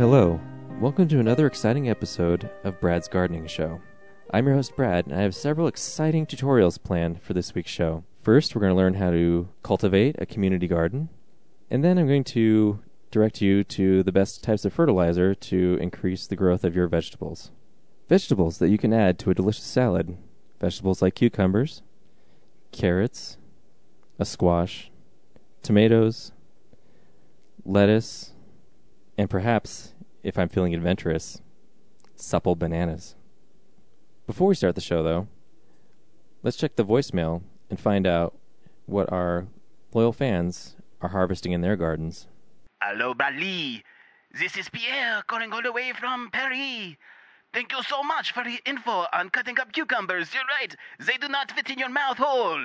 Hello. Welcome to another exciting episode of Brad's Gardening Show. I'm your host, Brad, and I have several exciting tutorials planned for this week's show. First, we're going to learn how to cultivate a community garden, and then I'm going to direct you to the best types of fertilizer to increase the growth of your vegetables. Vegetables that you can add to a delicious salad. Vegetables like cucumbers, carrots, a squash, tomatoes, lettuce, and perhaps, if I'm feeling adventurous, supple bananas. Before we start the show, though, let's check the voicemail and find out what our loyal fans are harvesting in their gardens. Hello, Bradley. This is Pierre calling all the way from Paris. Thank you so much for the info on cutting up cucumbers. You're right, they do not fit in your mouth hole.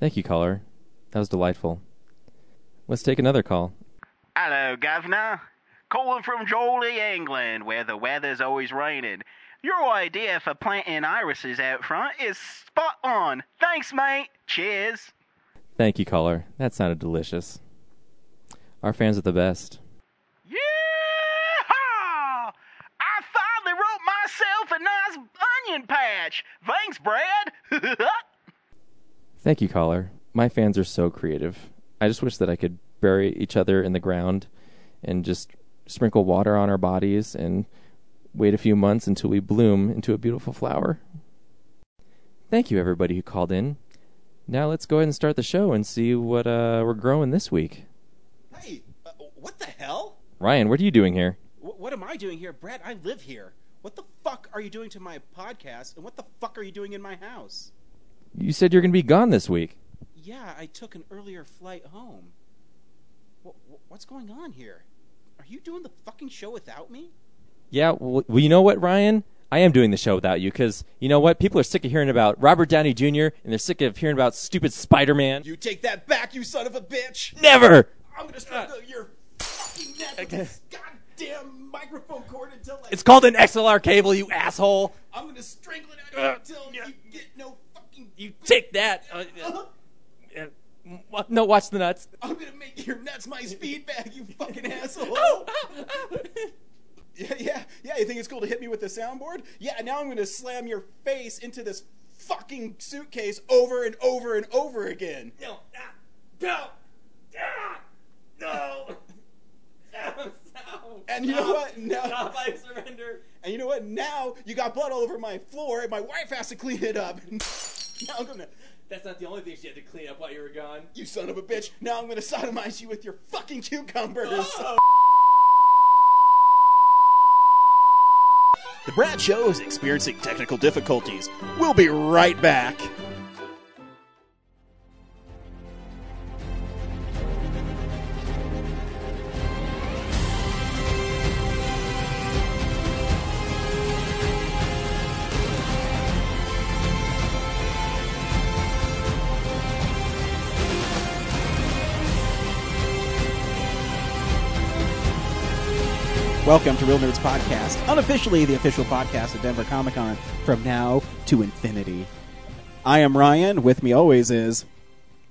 Thank you, caller. That was delightful. Let's take another call. Hello, Governor. Calling from Jolie, England, where the weather's always raining. Your idea for planting irises out front is spot on. Thanks, mate. Cheers. Thank you, caller. That sounded delicious. Our fans are the best. Yeehaw! I finally wrote myself a nice onion patch. Thanks, Brad. Thank you, caller. My fans are so creative. I just wish that I could bury each other in the ground and just sprinkle water on our bodies and wait a few months until we bloom into a beautiful flower. Thank you, everybody who called in. Now let's go ahead and start the show and see what uh, we're growing this week. Hey, uh, what the hell? Ryan, what are you doing here? Wh- what am I doing here? Brad, I live here. What the fuck are you doing to my podcast? And what the fuck are you doing in my house? You said you're going to be gone this week. Yeah, I took an earlier flight home. Wh- what's going on here? Are you doing the fucking show without me? Yeah, well, well, you know what, Ryan? I am doing the show without you because you know what? People are sick of hearing about Robert Downey Jr. and they're sick of hearing about stupid Spider Man. You take that back, you son of a bitch! Never! I'm gonna strangle your fucking neck with this goddamn microphone cord until I. It's called an XLR cable, you asshole! I'm gonna strangle it out of you until you get no fucking. You take that! Uh, uh, uh, wa- no, watch the nuts. I'm gonna make your nuts my speed bag, you fucking asshole! Oh, oh. Yeah, yeah, yeah. You think it's cool to hit me with the soundboard? Yeah. Now I'm gonna slam your face into this fucking suitcase over and over and over again. No, no, no, no. And you know what? Now, I surrender. and you know what? Now you got blood all over my floor, and my wife has to clean it up. now I'm gonna, That's not the only thing she had to clean up while you were gone. you son of a bitch. Now I'm gonna sodomize you with your fucking cucumbers. Oh. The Brad Show is experiencing technical difficulties. We'll be right back. Welcome to Real Nerds Podcast, unofficially the official podcast of Denver Comic Con from now to infinity. I am Ryan. With me always is,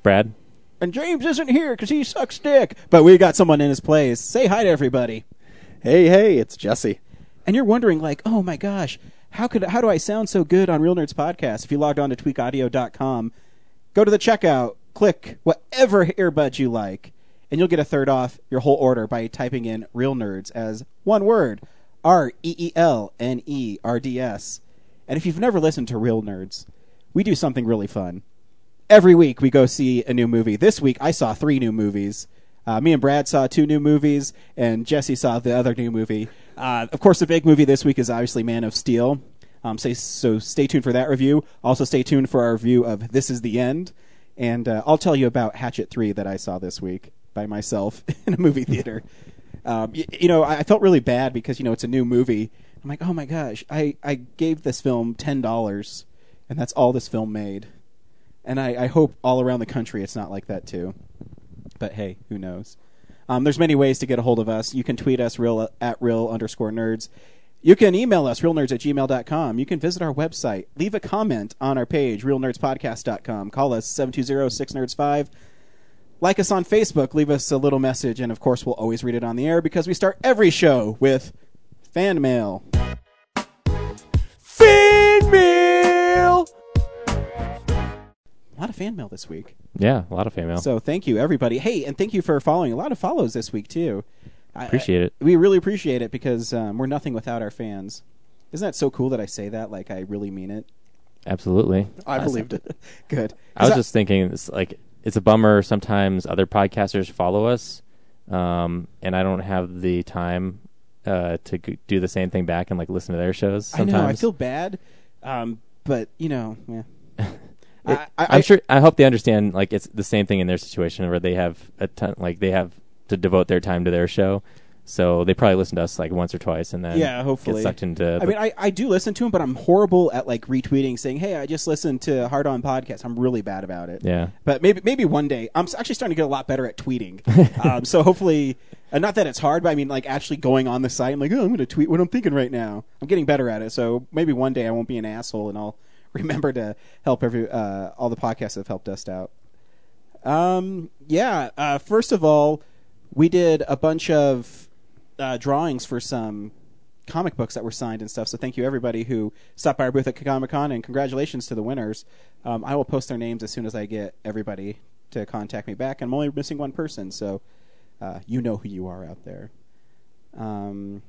Brad? and James isn't here because he sucks dick. But we got someone in his place. Say hi to everybody. Hey, hey, it's Jesse. And you're wondering, like, oh my gosh, how could how do I sound so good on Real Nerds Podcast? If you logged on to tweakaudio.com, go to the checkout, click whatever earbuds you like, and you'll get a third off your whole order by typing in Real Nerds as one word, R E E L N E R D S. And if you've never listened to Real Nerds, we do something really fun. Every week we go see a new movie. This week I saw three new movies. Uh, me and Brad saw two new movies, and Jesse saw the other new movie. Uh, of course, the big movie this week is obviously Man of Steel. Um, say, so stay tuned for that review. Also, stay tuned for our review of This Is the End. And uh, I'll tell you about Hatchet 3 that I saw this week by myself in a movie theater. Um, you, you know, I felt really bad because, you know, it's a new movie. I'm like, oh my gosh, I, I gave this film $10, and that's all this film made. And I, I hope all around the country it's not like that too. But hey, who knows? Um, there's many ways to get a hold of us. You can tweet us real at real underscore nerds. You can email us, realnerds at gmail.com. You can visit our website. Leave a comment on our page, realnerdspodcast.com. Call us 720-6nerds5. Like us on Facebook, leave us a little message, and of course, we'll always read it on the air because we start every show with fan mail. Fan mail. A lot of fan mail this week. Yeah, a lot of fan mail. So thank you, everybody. Hey, and thank you for following. A lot of follows this week too. I- Appreciate it. I- we really appreciate it because um, we're nothing without our fans. Isn't that so cool that I say that? Like I really mean it. Absolutely. I believed it. Good. I was 'Cause just thinking, it's like it's a bummer. Sometimes other podcasters follow us, um, and I don't have the time uh, to g- do the same thing back and like listen to their shows. I know I feel bad, um, but you know, yeah. I, I, I'm sure. I hope they understand. Like it's the same thing in their situation where they have a ton. Like they have to devote their time to their show, so they probably listen to us like once or twice, and then Yeah, hopefully. get sucked into. I mean, I, I do listen to them, but I'm horrible at like retweeting, saying, "Hey, I just listened to Hard On podcast." I'm really bad about it. yeah, But maybe maybe one day I'm actually starting to get a lot better at tweeting. um, so hopefully, uh, not that it's hard, but I mean like actually going on the site. I'm like, oh, I'm going to tweet what I'm thinking right now. I'm getting better at it. So maybe one day I won't be an asshole and I'll remember to help every uh, all the podcasts that have helped us out. Um, yeah. Uh, first of all, we did a bunch of uh, drawings for some comic books that were signed and stuff. So thank you everybody who stopped by our booth at Comic Con, and congratulations to the winners. Um, I will post their names as soon as I get everybody to contact me back. I'm only missing one person, so uh, you know who you are out there. Um,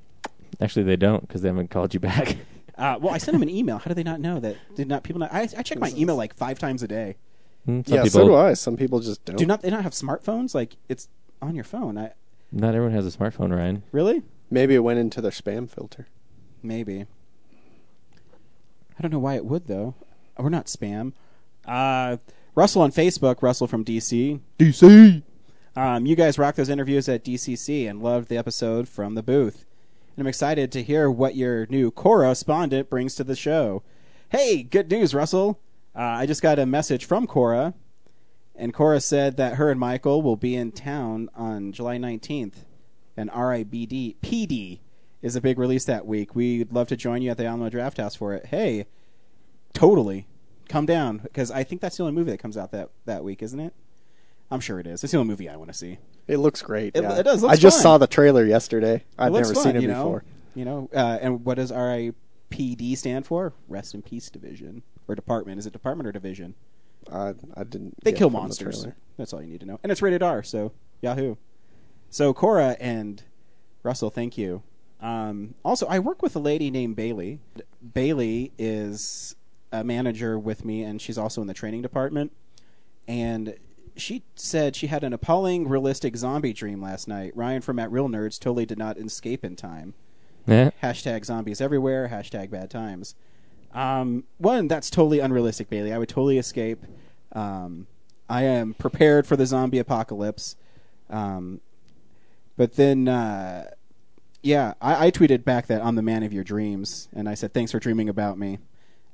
actually they don't because they haven't called you back. uh, well, I sent them an email. How do they not know that? Did not people? Not, I, I check my email like five times a day. Hmm, Some yeah, people, so do I. Some people just don't. Do not they not have smartphones? Like it's on your phone. I Not everyone has a smartphone, Ryan. really Maybe it went into their spam filter. maybe. I don't know why it would though. We're not spam. Uh, Russell on Facebook. Russell from DC. DC. Um, you guys rocked those interviews at DCC and loved the episode from the booth. And I'm excited to hear what your new Cora correspondent brings to the show. Hey, good news, Russell. Uh, I just got a message from Cora, and Cora said that her and Michael will be in town on July 19th, and RIBD PD is a big release that week. We'd love to join you at the Alamo Draft House for it. Hey, totally, come down because I think that's the only movie that comes out that that week, isn't it? I'm sure it is. It's the only movie I want to see. It looks great. It- yeah. it does, I looks just fun. saw the trailer yesterday. I've never fun, seen it you know? before. You know, uh, and what does RIPD stand for? Rest in Peace Division or Department? Is it Department or Division? I, I didn't. They get kill from the monsters. That's all you need to know. And it's rated R, so Yahoo. So Cora and Russell, thank you. Um, also, I work with a lady named Bailey. Bailey is a manager with me, and she's also in the training department. And she said she had an appalling, realistic zombie dream last night. Ryan from At Real Nerds totally did not escape in time. Eh? Hashtag zombies everywhere. Hashtag bad times. Um, one, that's totally unrealistic, Bailey. I would totally escape. Um, I am prepared for the zombie apocalypse. Um, but then, uh, yeah, I, I tweeted back that I'm the man of your dreams, and I said thanks for dreaming about me.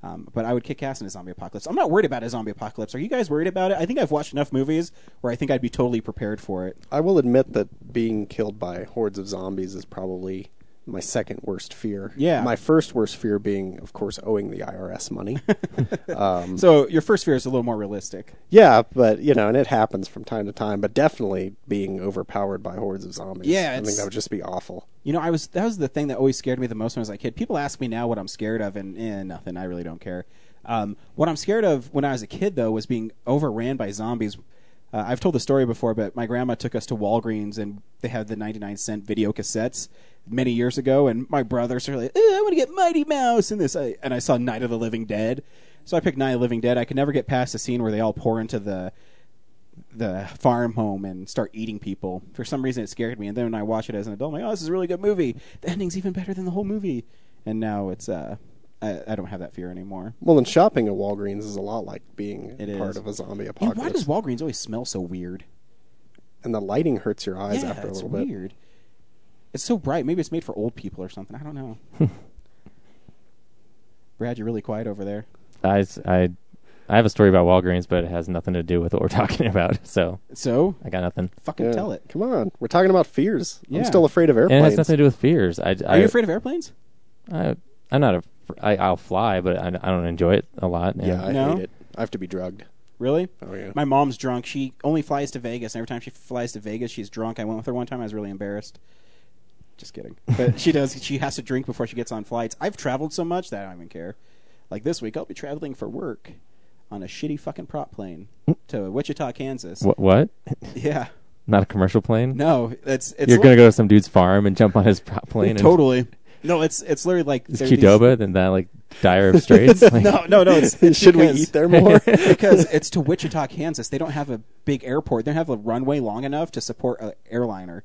Um, but I would kick ass in a zombie apocalypse. I'm not worried about a zombie apocalypse. Are you guys worried about it? I think I've watched enough movies where I think I'd be totally prepared for it. I will admit that being killed by hordes of zombies is probably my second worst fear. Yeah. My first worst fear being, of course, owing the IRS money. um, So your first fear is a little more realistic. yeah, but you know, and it happens from time to time. But definitely being overpowered by hordes of zombies. Yeah, I think that would just be awful. You know, I was that was the thing that always scared me the most when I was a kid. People ask me now what I'm scared of, and eh, nothing. I really don't care. Um, what I'm scared of when I was a kid, though, was being overran by zombies. Uh, I've told the story before, but my grandma took us to Walgreens, and they had the 99 cent video cassettes many years ago. And my brothers are like, "Eh, "I want to get Mighty Mouse and this," and I saw Night of the Living Dead. So I picked Night of the Living Dead. I could never get past the scene where they all pour into the the farm home and start eating people. For some reason, it scared me. And then when I watch it as an adult, I'm like, oh, this is a really good movie. The ending's even better than the whole movie. And now it's, uh, I, I don't have that fear anymore. Well, and shopping at Walgreens is a lot like being It part is. of a zombie And apocalypse. why does Walgreens always smell so weird? and the lighting hurts your eyes yeah, after a it's little bit. weird. It's so bright. Maybe it's made for old people or something. I don't know. Brad, you're really quiet over there. I, I, I have a story about Walgreens, but it has nothing to do with what we're talking about. So So, I got nothing. fucking Yeah. tell it. Come on, we're talking about fears. Yeah. I'm still afraid of And it airplanes. has nothing to do with fears. I, Are you afraid of airplanes? I, I'm not a. I, I'll fly, but I, I don't enjoy it a lot. Yeah, I No? hate it. I have to be drugged. Really? Oh yeah. My mom's drunk. She only flies to Vegas, and every time she flies to Vegas, she's drunk. I went with her one time. I was really embarrassed. Just kidding. But she does. She has to drink before she gets on flights. I've traveled so much that I don't even care. Like this week, I'll be traveling for work on a shitty fucking prop plane to Wichita, Kansas. What? What? Yeah. Not a commercial plane? No, it's it's You're li- gonna go to some dude's farm and jump on his prop plane. And totally. No, it's it's literally like Is there are these- Qdoba then that like Dire of Straits? Like, No, no, no. It's, it's Should we eat there more? because it's to Wichita, Kansas. They don't have a big airport. They don't have a runway long enough to support an airliner.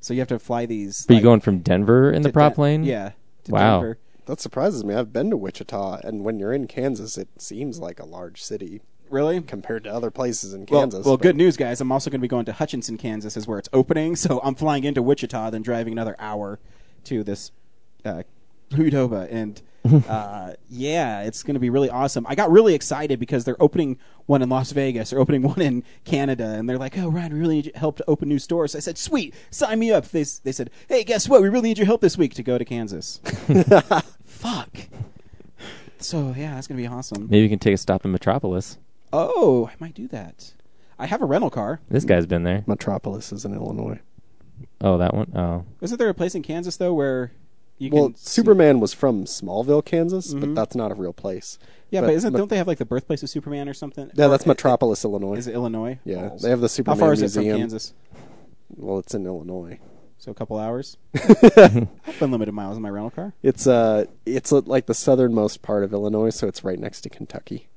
So you have to fly these. But you like, going from Denver in the prop Den- plane? Yeah. to Wow. Denver. That surprises me. I've been to Wichita, and when you're in Kansas, it seems like a large city Really? compared to other places in Well, Kansas. well, but- good news, guys. I'm also going to be going to Hutchinson, Kansas, is where it's opening. So I'm flying into Wichita, then driving another hour to this uh, Qdoba, and uh, yeah, it's going to be really awesome. I got really excited because they're opening one in Las Vegas, they're opening one in Canada, and they're like, "Oh, Ryan, we really need your help to open new stores." I said, "Sweet, sign me up." They they said, "Hey, guess what? We really need your help this week to go to Kansas." Fuck. So yeah, that's going to be awesome. Maybe you can take a stop in Metropolis. Oh, I might do that. I have a rental car. This guy's been there. Metropolis is in Illinois. Oh, that one? Oh. Isn't there a place in Kansas though where you Well, Superman was from Smallville, Kansas, Mhm. but that's not a real place. Yeah, but, but- isn't but- don't they have like the birthplace of Superman or something? Yeah, Or that's i- Metropolis, Illinois. Is it Illinois? Yeah, Balls. they have the Superman How far is it from Kansas? Well, it's in Illinois. So a couple hours. Unlimited miles in my rental car. It's uh, it's uh, like the southernmost part of Illinois, so it's right next to Kentucky.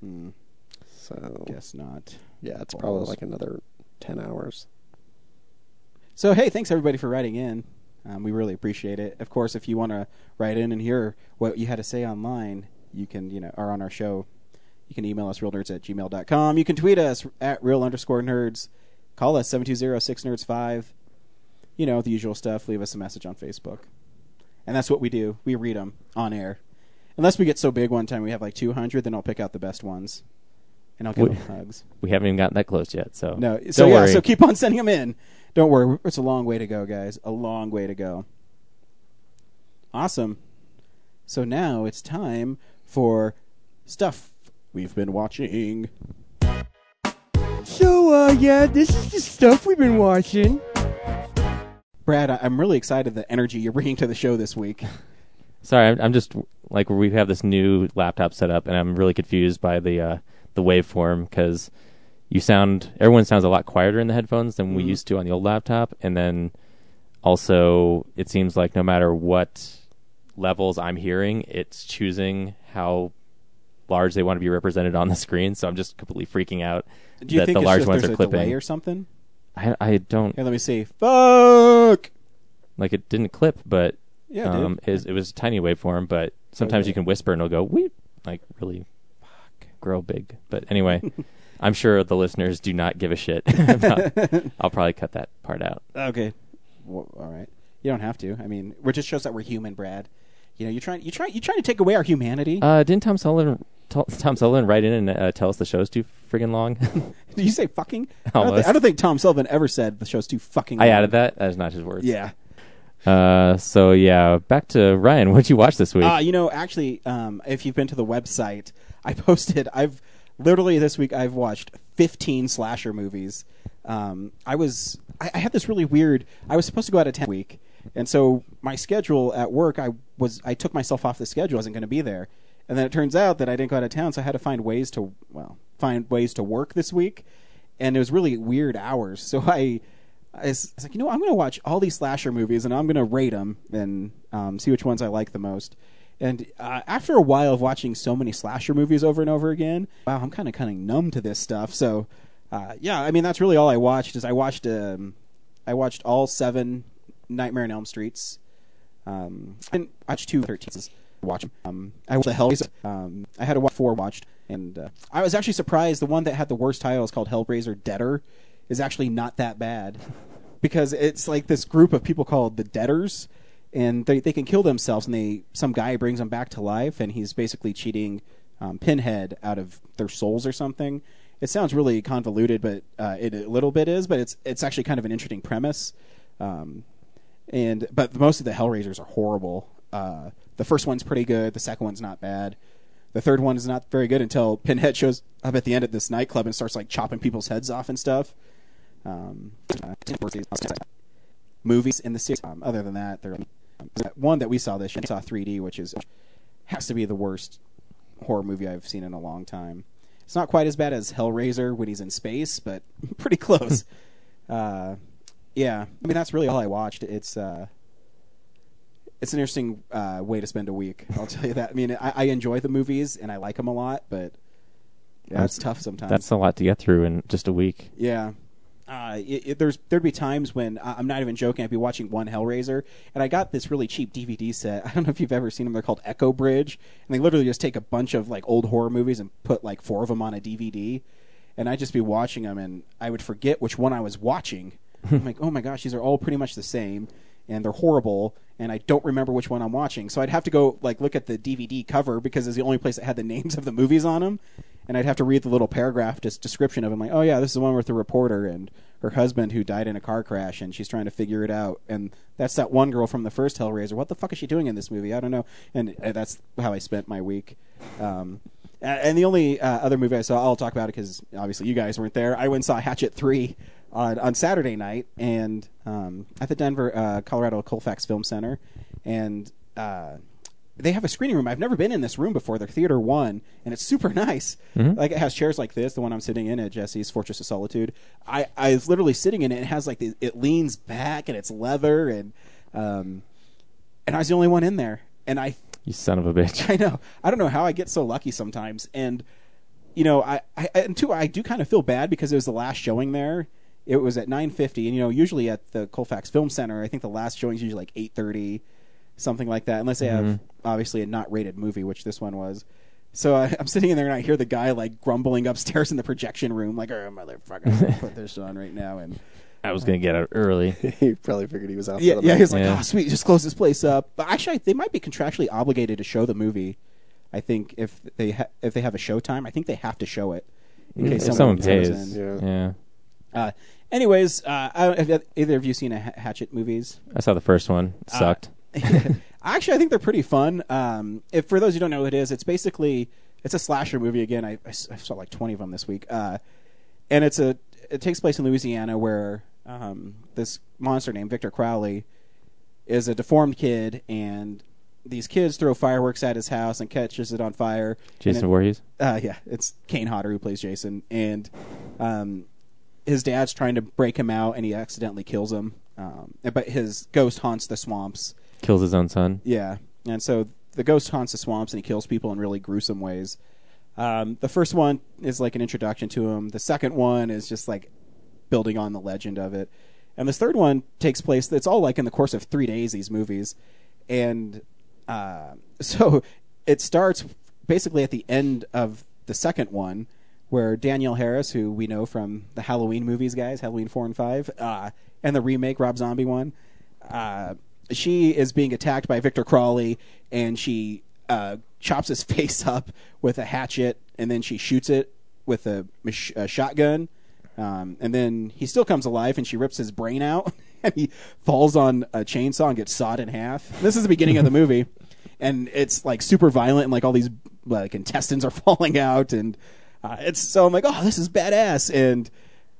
Hmm, So guess not. yeah, it's probably like another ten hours. So hey, thanks everybody for writing in. Um, we really appreciate it. Of course, if you want to write in and hear what you had to say online, you can, you know, or on our show, you can email us realnerds at gmail.com. You can tweet us at real underscore nerds. Call us 720-6nerds5. You know, the usual stuff. Leave us a message on Facebook. And that's what we do. We read them on air. Unless we get so big one time we have like 200, then I'll pick out the best ones. And I'll give We- them hugs. We haven't even gotten that close yet, so No, so don't yeah, worry. so keep on sending them in. Don't worry, it's a long way to go, guys. A long way to go. Awesome. So now it's time for stuff we've been watching. So, uh, yeah, this is the stuff we've been watching. Brad, I- I'm really excited the energy you're bringing to the show this week. Sorry, I'm, I'm just like we have this new laptop set up, and I'm really confused by the uh, the waveform because you sound everyone sounds a lot quieter in the headphones than we Mhm. used to on the old laptop, and then also it seems like no matter what levels I'm hearing, it's choosing how large they want to be represented on the screen. So I'm just completely freaking out Do you that think the large ones are a delay clipping. or something? I, I don't Here, let me see. Fuck. like it didn't clip, but Yeah, um, is it was a tiny waveform, but sometimes Okay. you can whisper and it'll go weep, like really grow big. But anyway, I'm sure the listeners do not give a shit. about, I'll probably cut that part out. Okay. Well, all right. You don't have to. I mean, it just shows that we're human, Brad. You know, you trying you try you trying to take away our humanity. Uh, didn't Tom Sullivan t- Tom Sullivan write in and uh, tell us the show's too friggin' long? Did you say fucking? I don't, think, I don't think Tom Sullivan ever said the show's too fucking. I long. added that. That is not his words. Yeah. Uh, so yeah, back to Ryan. What'd you watch this week? Uh, you know, actually, um, if you've been to the website, I posted. I've literally this week I've watched 15 slasher movies. Um, I was I, I had this really weird. I was supposed to go out of town week, and so my schedule at work, I was I took myself off the schedule. I wasn't going to be there, and then it turns out that I didn't go out of town, so I had to find ways to well find ways to work this week, and it was really weird hours. So I. I was, like, you know, I'm going to watch all these slasher movies and I'm going to rate them and um, see which ones I like the most. And uh, after a while of watching so many slasher movies over and over again, wow, I'm kind of kind of numb to this stuff. So, uh, yeah, I mean, that's really all I watched. Is I watched um, I watched all seven Nightmare on Elm Streets. Um, and watched two 13s. Watch 'em. Um, I watched the Hellraiser. Um, I had to watch four watched, and uh, I was actually surprised. The one that had the worst title is called Hellraiser Deader, is actually not that bad, because it's like this group of people called the Deaders, and they they can kill themselves, and they some guy brings them back to life, and he's basically cheating um, Pinhead out of their souls or something. It sounds really convoluted, but uh, it a little bit is. But it's it's actually kind of an interesting premise. Um, and but most of the Hellraisers are horrible. Uh, the first one's pretty good. The second one's not bad. The third one is not very good until Pinhead shows up at the end at this nightclub and starts like chopping people's heads off and stuff. Um, uh, movies in the series. Um, other than that, there one that we saw this year. We saw 3D, which is has to be the worst horror movie I've seen in a long time. It's not quite as bad as Hellraiser when he's in space, but pretty close. uh, yeah, I mean that's really all I watched. It's uh, it's an interesting uh, way to spend a week. I'll tell you that. I mean, I, I enjoy the movies and I like them a lot, but yeah, it's tough sometimes. That's a lot to get through in just a week. Yeah. Uh, it, it, there's there'd be times when I'm not even joking. I'd be watching one Hellraiser, and I got this really cheap DVD set. I don't know if you've ever seen them. They're called Echo Bridge, and they literally just take a bunch of like old horror movies and put like four of them on a DVD. And I'd just be watching them, and I would forget which one I was watching. I'm like, oh my gosh, these are all pretty much the same, and they're horrible, and I don't remember which one I'm watching. So I'd have to go like look at the DVD cover because it's the only place that had the names of the movies on them, and I'd have to read the little paragraph just description of him. Like, oh yeah, this is the one with the reporter and her husband who died in a car crash, and she's trying to figure it out. And that's that one girl from the first Hellraiser. What the fuck is she doing in this movie? I don't know. And uh, that's how I spent my week. Um, and the only uh, other movie I saw, I'll talk about it because obviously you guys weren't there. I went and saw Hatchet Three on on Saturday night, and um, at the Denver, uh, Colorado Colfax Film Center, and. They have a screening room. I've never been in this room before. They're theater one, and it's super nice. Like it has chairs like this, the one I'm sitting in at Jesse's Fortress of Solitude. I I was literally sitting in it. and It has like the, it leans back and it's leather and um, and I was the only one in there. And I You son of a bitch. I know I don't know how I get so lucky sometimes. And you know I, I and two I do kind of feel bad because it was the last showing there. It was at 9:50, and you know usually at the Colfax Film Center, I think the last showing is usually like 8:30 something like that, unless they have obviously a not rated movie, which this one was. So I, I'm sitting in there and I hear the guy like grumbling upstairs in the projection room, like, "Oh motherfucker, I'm gonna put this on right now." And I was going to get out early. he probably figured he was out. yeah, for the yeah, night. he's like, Yeah. "Oh, sweet, just close this place up." But actually, they might be contractually obligated to show the movie. I think if they ha- if they have a showtime, I think they have to show it in case if someone, someone comes pays. in. Yeah. Yeah. Uh, anyways, uh, I, have either of you seen a H- Hatchet movies? I saw the first one. It Uh, sucked. Actually, I think they're pretty fun. Um, if for those who don't know what it is, it's basically it's a slasher movie. Again, I saw like twenty of them this week, uh, and it's a it takes place in Louisiana where um, this monster named Victor Crowley is a deformed kid, and these kids throw fireworks at his house and catches it on fire. Jason it- Voorhees. uh, yeah, it's Kane Hodder who plays Jason, and um, his dad's trying to break him out, and he accidentally kills him. Um, but his ghost haunts the swamps. Kills his own son. Yeah, and so the ghost haunts the swamps, and he kills people in really gruesome ways. Um, the first one is like an introduction to him. The second one is just like building on the legend of it, and this third one takes place. It's all like in the course of three days. These movies, and uh, so it starts basically at the end of the second one, where Danielle Harris, who we know from the Halloween movies, guys, Halloween four and five, uh, and the remake Rob Zombie one, uh, she is being attacked by Victor Crowley, and she uh, chops his face up with a hatchet, and then she shoots it with a, mach- a shotgun. Um, and then he still comes alive, and she rips his brain out, and he falls on a chainsaw and gets sawed in half. This is the beginning of the movie, and it's like super violent, and like all these like intestines are falling out, and uh, it's so I'm like, oh, this is badass, and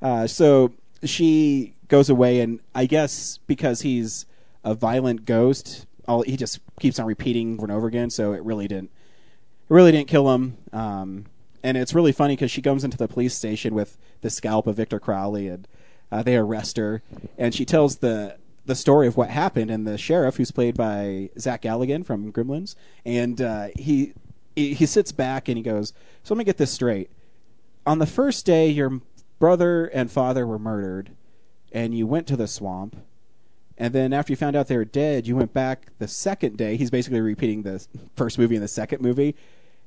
uh, so she goes away, and I guess because he's a violent ghost, all he just keeps on repeating over and over again. So it really didn't, it really didn't kill him. Um, and it's really funny because she comes into the police station with the scalp of Victor Crowley, and uh, they arrest her, and she tells the the story of what happened. And the sheriff, who's played by Zach Galligan from Gremlins, and uh, he, he he sits back and he goes, "So let me get this straight. On the first day, your brother and father were murdered, and you went to the swamp." And then after you found out they were dead, you went back the second day. He's basically repeating the first movie and the second movie.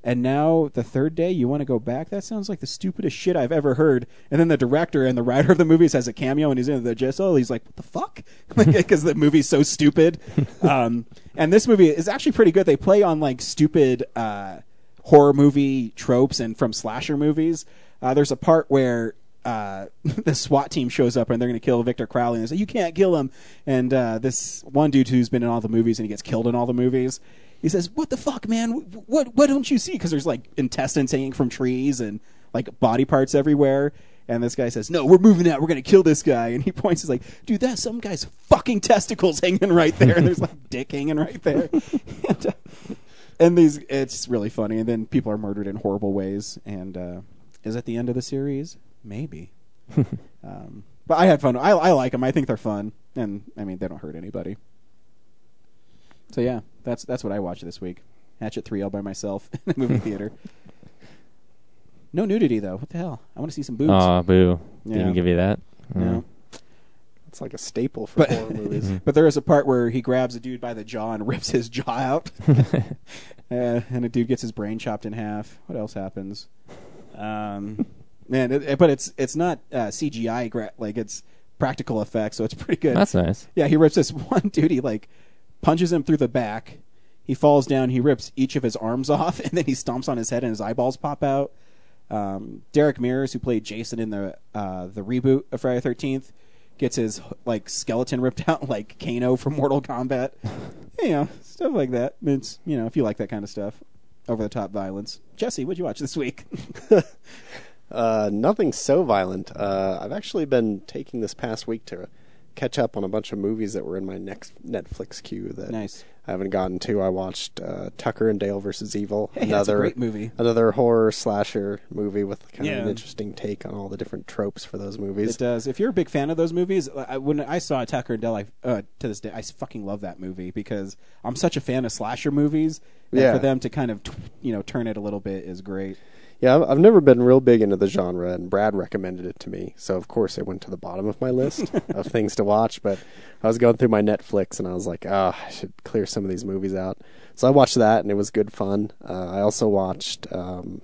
And now the third day, you want to go back? That sounds like the stupidest shit I've ever heard. And then the director and the writer of the movies has a cameo, and he's in the Jessel. He's like, "What the fuck?" Because the movie's so stupid. um, and this movie is actually pretty good. They play on like stupid uh, horror movie tropes and from slasher movies. Uh, there's a part where uh, the SWAT team shows up and they're going to kill Victor Crowley, and they say you can't kill him. And uh, this one dude who's been in all the movies and he gets killed in all the movies. He says, "What the fuck, man? What what don't you see? Because there's like intestines hanging from trees and like body parts everywhere." And this guy says, "No, we're moving out. We're gonna kill this guy." And he points, he's like, "Dude, that's some guy's fucking testicles hanging right there. And there's like dick hanging right there." and, uh, and these, it's really funny. And then people are murdered in horrible ways. And uh, is it the end of the series? Maybe. um, but I had fun. I, I like them. I think they're fun, and I mean they don't hurt anybody. So yeah, that's that's what I watched this week. Hatchet three all by myself in a movie theater. No nudity though. What the hell? I want to see some boobs. Aw, boo. Yeah. Didn't give you that? No. It's like a staple for But- horror movies. But there is a part where he grabs a dude by the jaw and rips his jaw out, uh, and a dude gets his brain chopped in half. What else happens? Um, man, it, it- but it's it's not uh, CGI, gra- like it's practical effects, so it's pretty good. That's nice. Yeah, he rips this one dude. He like punches him through the back. He falls down. He rips each of his arms off, and then he stomps on his head, and his eyeballs pop out. Um, Derek Mears, who played Jason in the uh, the reboot of Friday Thirteenth, gets his like skeleton ripped out like Kano from Mortal Kombat. you know, stuff like that. It's you know, if you like that kind of stuff, over the top violence. Jesse, what'd you watch this week? Uh, nothing so violent. Uh, I've actually been taking this past week to catch up on a bunch of movies that were in my next Netflix queue that Nice. I haven't gotten to. I watched uh, Tucker and Dale versus Evil. Hey, that's a another great movie. Another horror slasher movie with kind of an interesting take on all the different tropes for those movies. It does. If you're a big fan of those movies, I, when I saw Tucker and Dale, I, uh, to this day, I fucking love that movie because I'm such a fan of slasher movies. And Yeah. for them to kind of, you know, turn it a little bit is great. Yeah, I've- never been real big into the genre, and Brad recommended it to me, so of course it went to the bottom of my list of things to watch. But I was going through my Netflix, and I was like, "Ah, I should clear some of these movies out." So I watched that, and it was good fun. Uh, I also watched um,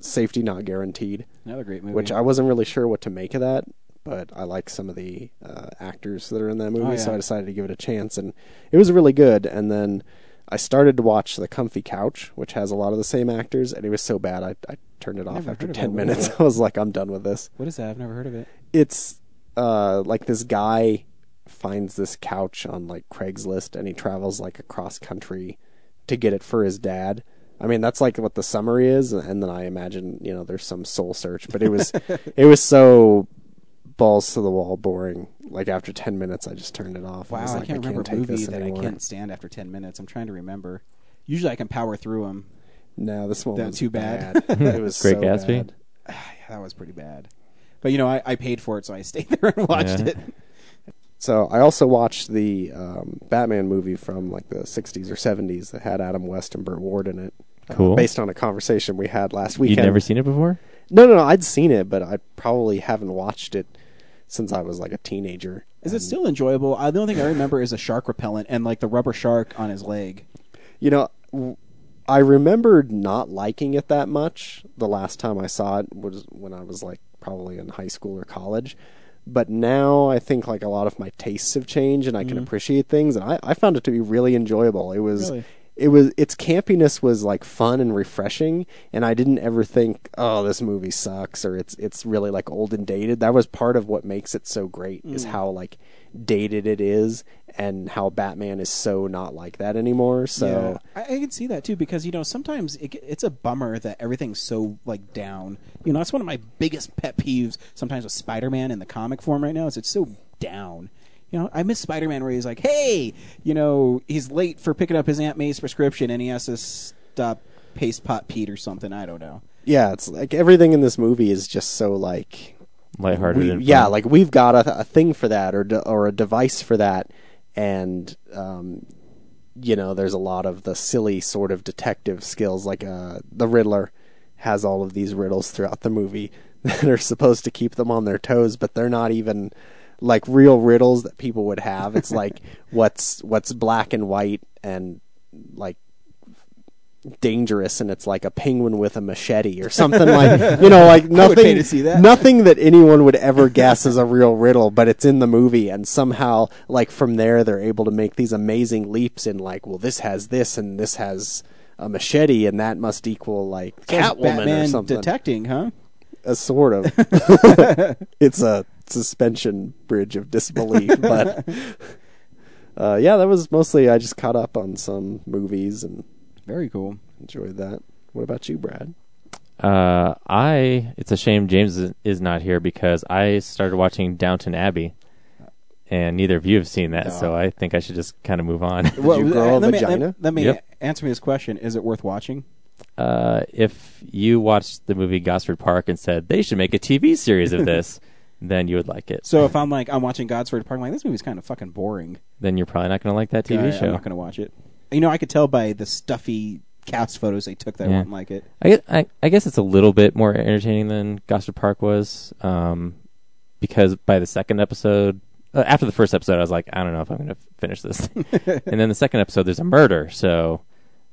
Safety Not Guaranteed, Another great movie. which I wasn't really sure what to make of that, but I like some of the uh, actors that are in that movie, Oh, yeah. so I decided to give it a chance, and it was really good. And then I started to watch The Comfy Couch, which has a lot of the same actors, and it was so bad I, I turned it off Never after heard of ten it. What is minutes. I was like, I'm done with this. What is that? I've never heard of it. It's uh, like this guy finds this couch on like Craigslist, and he travels like across country to get it for his dad. I mean, that's like what the summary is, and then I imagine you know there's some soul search, but it was it was so balls to the wall boring. Like after ten minutes, I just turned it off. Wow, I, was I like, can't remember take a movie that anymore. I can't stand after 10 minutes. I'm trying to remember. Usually I can power through them. No, this one That was too bad? it was Great so Gatsby? bad. that was pretty bad. But, you know, I, I paid for it, so I stayed there and watched Yeah. it. So I also watched the um, Batman movie from like the '60s or '70s that had Adam West and Burt Ward in it. uh, Cool. based on a conversation we had last weekend. You'd never seen it before? No, no, no. I'd seen it, but I probably haven't watched it since I was like a teenager. Is it still enjoyable? Uh, the only thing I remember is a shark repellent and, like, the rubber shark on his leg. You know, w- I remembered not liking it that much. The last time I saw it was when I was like probably in high school or college. But now I think like a lot of my tastes have changed and I can appreciate things and I, I found it to be really enjoyable. It was Really? It was its campiness was like fun and refreshing and I didn't ever think, Oh, this movie sucks or it's it's really like old and dated. That was part of what makes it so great is mm. how like dated it is and how Batman is so not like that anymore. So Yeah. I, I can see that too because you know sometimes it, it's a bummer that everything's so like down. You know, that's one of my biggest pet peeves. Sometimes with Spider-Man in the comic form right now is it's so down. You know, I miss Spider-Man where he's like, "Hey, you know, he's late for picking up his Aunt May's prescription and he has to stop Paste Pot Pete or something. I don't know. yeah, it's like everything in this movie is just so like Lighthearted we- and yeah, like we've got a, a thing for that or de- or a device for that, and um, you know, there's a lot of the silly sort of detective skills, like uh, the Riddler has all of these riddles throughout the movie that are supposed to keep them on their toes, but they're not even like real riddles that people would have. It's like what's what's black and white and like dangerous and it's like a penguin with a machete or something like you know like nothing to see that. nothing that anyone would ever guess is a real riddle but it's in the movie and somehow like from there they're able to make these amazing leaps in like well this has this and this has a machete and that must equal like Catwoman Batman or something detecting, huh? a sort of. it's a suspension bridge of disbelief, but uh, yeah, that was mostly I just caught up on some movies and Very cool. enjoyed that. What about you, Brad? Uh, I. It's a shame James is- is not here because I started watching Downton Abbey, and neither of you have seen that, No. so I think I should just kind of move on. Well, you grow a let me, vagina? Let, let me Yep. answer me this question: Is it worth watching? uh, if you watched the movie Gosford Park and said they should make a TV series of this, then you would like it. So if I'm like I'm watching Gosford Park, I'm like this movie's kind of fucking boring. Then you're probably not going to like that TV I, show. I'm not going to watch it. You know, I could tell by the stuffy cast photos they took that I Yeah. wouldn't like it. I guess, I, I guess it's a little bit more entertaining than Gosford Park was, um, because by the second episode, uh, after the first episode, I was like, I don't know if I'm going to finish this. and then the second episode, there's a murder, so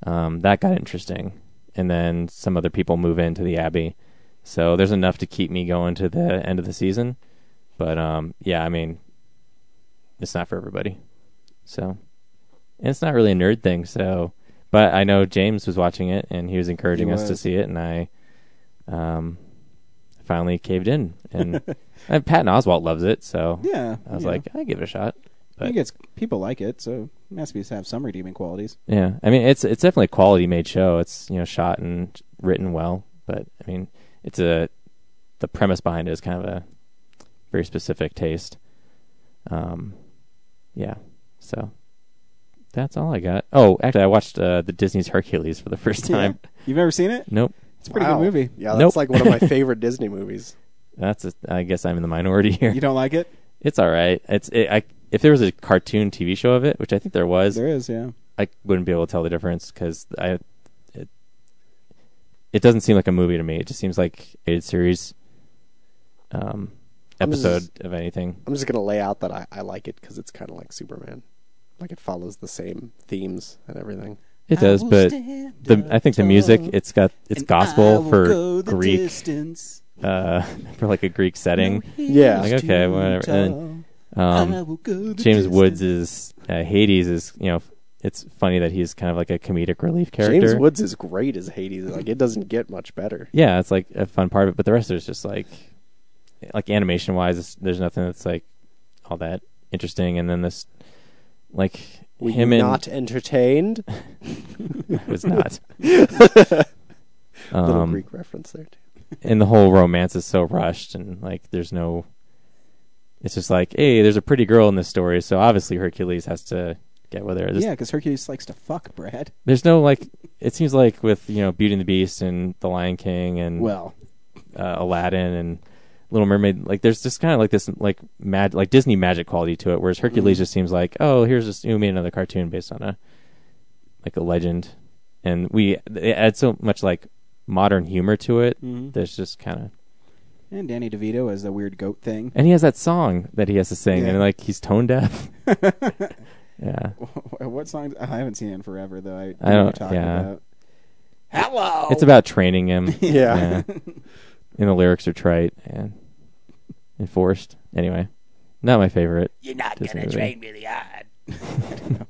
um, that got interesting. And then some other people move into the Abbey, so there's enough to keep me going to the end of the season. But um, yeah, I mean, it's not for everybody. So, and it's not really a nerd thing. So, but I know James was watching it and he was encouraging He us to see it, and I um, finally caved in. And, and Patton Oswalt loves it, so Yeah, I was yeah. like, I give it a shot. I But think it's people like it, so it must be have some redeeming qualities. yeah, I mean, it's it's definitely a quality made show. It's you know shot and written well, but I mean, it's a the premise behind it is kind of a very specific taste. Um, yeah, so that's all I got. Oh, actually, I watched uh, the Disney's Hercules for the first time. You've never seen it? Nope, It's a pretty Wow. good movie. Yeah, that's Nope. like one of my favorite Disney movies. that's a, I guess I'm in the minority here. You don't like it? It's all right. It's it, I if there was a cartoon TV show of it, which I think there was, There is, yeah. I wouldn't be able to tell the difference because I it it doesn't seem like a movie to me. It just seems like a series um episode just- of anything. I'm just gonna lay out that I, I like it because it's kind of like Superman, like it follows the same themes and everything. It does, but the I think the music it's got it's gospel for Greek uh for like a Greek setting. Yeah. Like okay, whatever. And, um, James Woods is uh, Hades is you know it's funny that he's kind of like a comedic relief character. James Woods is great as Hades. Like it doesn't get much better. yeah, it's like a fun part of it, but the rest is just like, like animation wise, there's nothing that's like all that interesting. And then this, like Were him you and not entertained? was not. um, Little Greek reference there too. and the whole romance is so rushed, and like there's no. It's just like, hey, there's a pretty girl in this story, so obviously Hercules has to get with her. There's, Yeah, because Hercules likes to fuck, Brad. there's no like. It seems like with you know Beauty and the Beast and The Lion King and Well, uh, Aladdin and Little Mermaid. Like there's just kind of like this like mag- like Disney magic quality to it, whereas Hercules just seems like oh here's just we made another cartoon based on a like a legend, and we it adds so much like modern humor to it. Mhm. There's just kind of and Danny DeVito as the weird goat thing. and he has that song that he has to sing, Yeah. and like he's tone deaf. yeah, what song? I haven't seen it in forever, though. I, I don't- talking yeah. about. Hello. it's about training him. Yeah. and the lyrics are trite and enforced. Anyway, not my favorite. You're not Disney gonna movie. train really hard.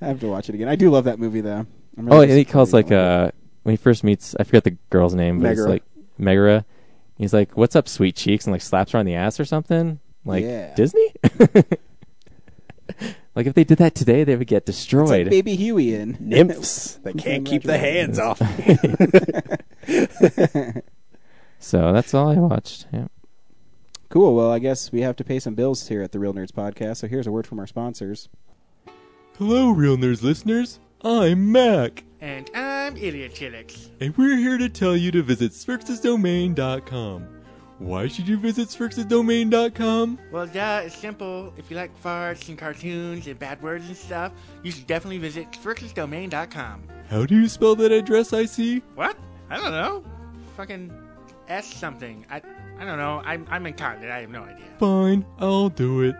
I have to watch it again. I do love that movie, though. I'm Oh, and he calls like uh when he first meets I forget the girl's name, but it's like Megara. He's like, "What's up, sweet cheeks?" and like slaps her on the ass or something. Like Yeah. Disney. Like if they did that today, they would get It's like destroyed. Baby Huey in Nymphs. They can't keep the hands off. so that's all I watched. Yeah. Cool. Well, I guess we have to pay some bills here at the Real Nerds Podcast. So here's a word from our sponsors. Hello, Real Nerds listeners. I'm Mac, And I'm Idiot Chillix. and we're here to tell you to visit SphrixesDomain.com. Why should you visit SphrixesDomain.com? Well, duh, it's simple. If you like farts and cartoons and bad words and stuff, you should definitely visit SphrixesDomain.com. How do you spell that address I see? What? I don't know. Fucking S something. I I don't know. I'm I'm incontinent. I have no idea. Fine, I'll do it.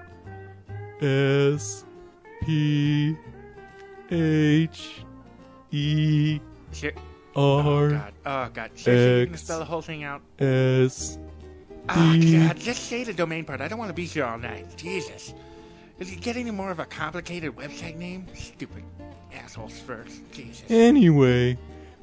S P H E Sure. Oh god. Oh god. Seriously, you gonna spell the whole thing out? S Oh god. Mm. Just say the domain part. I don't want to be here all night. Jesus. Does it get any more of a complicated website name? Stupid assholes first. Jesus. Anyway,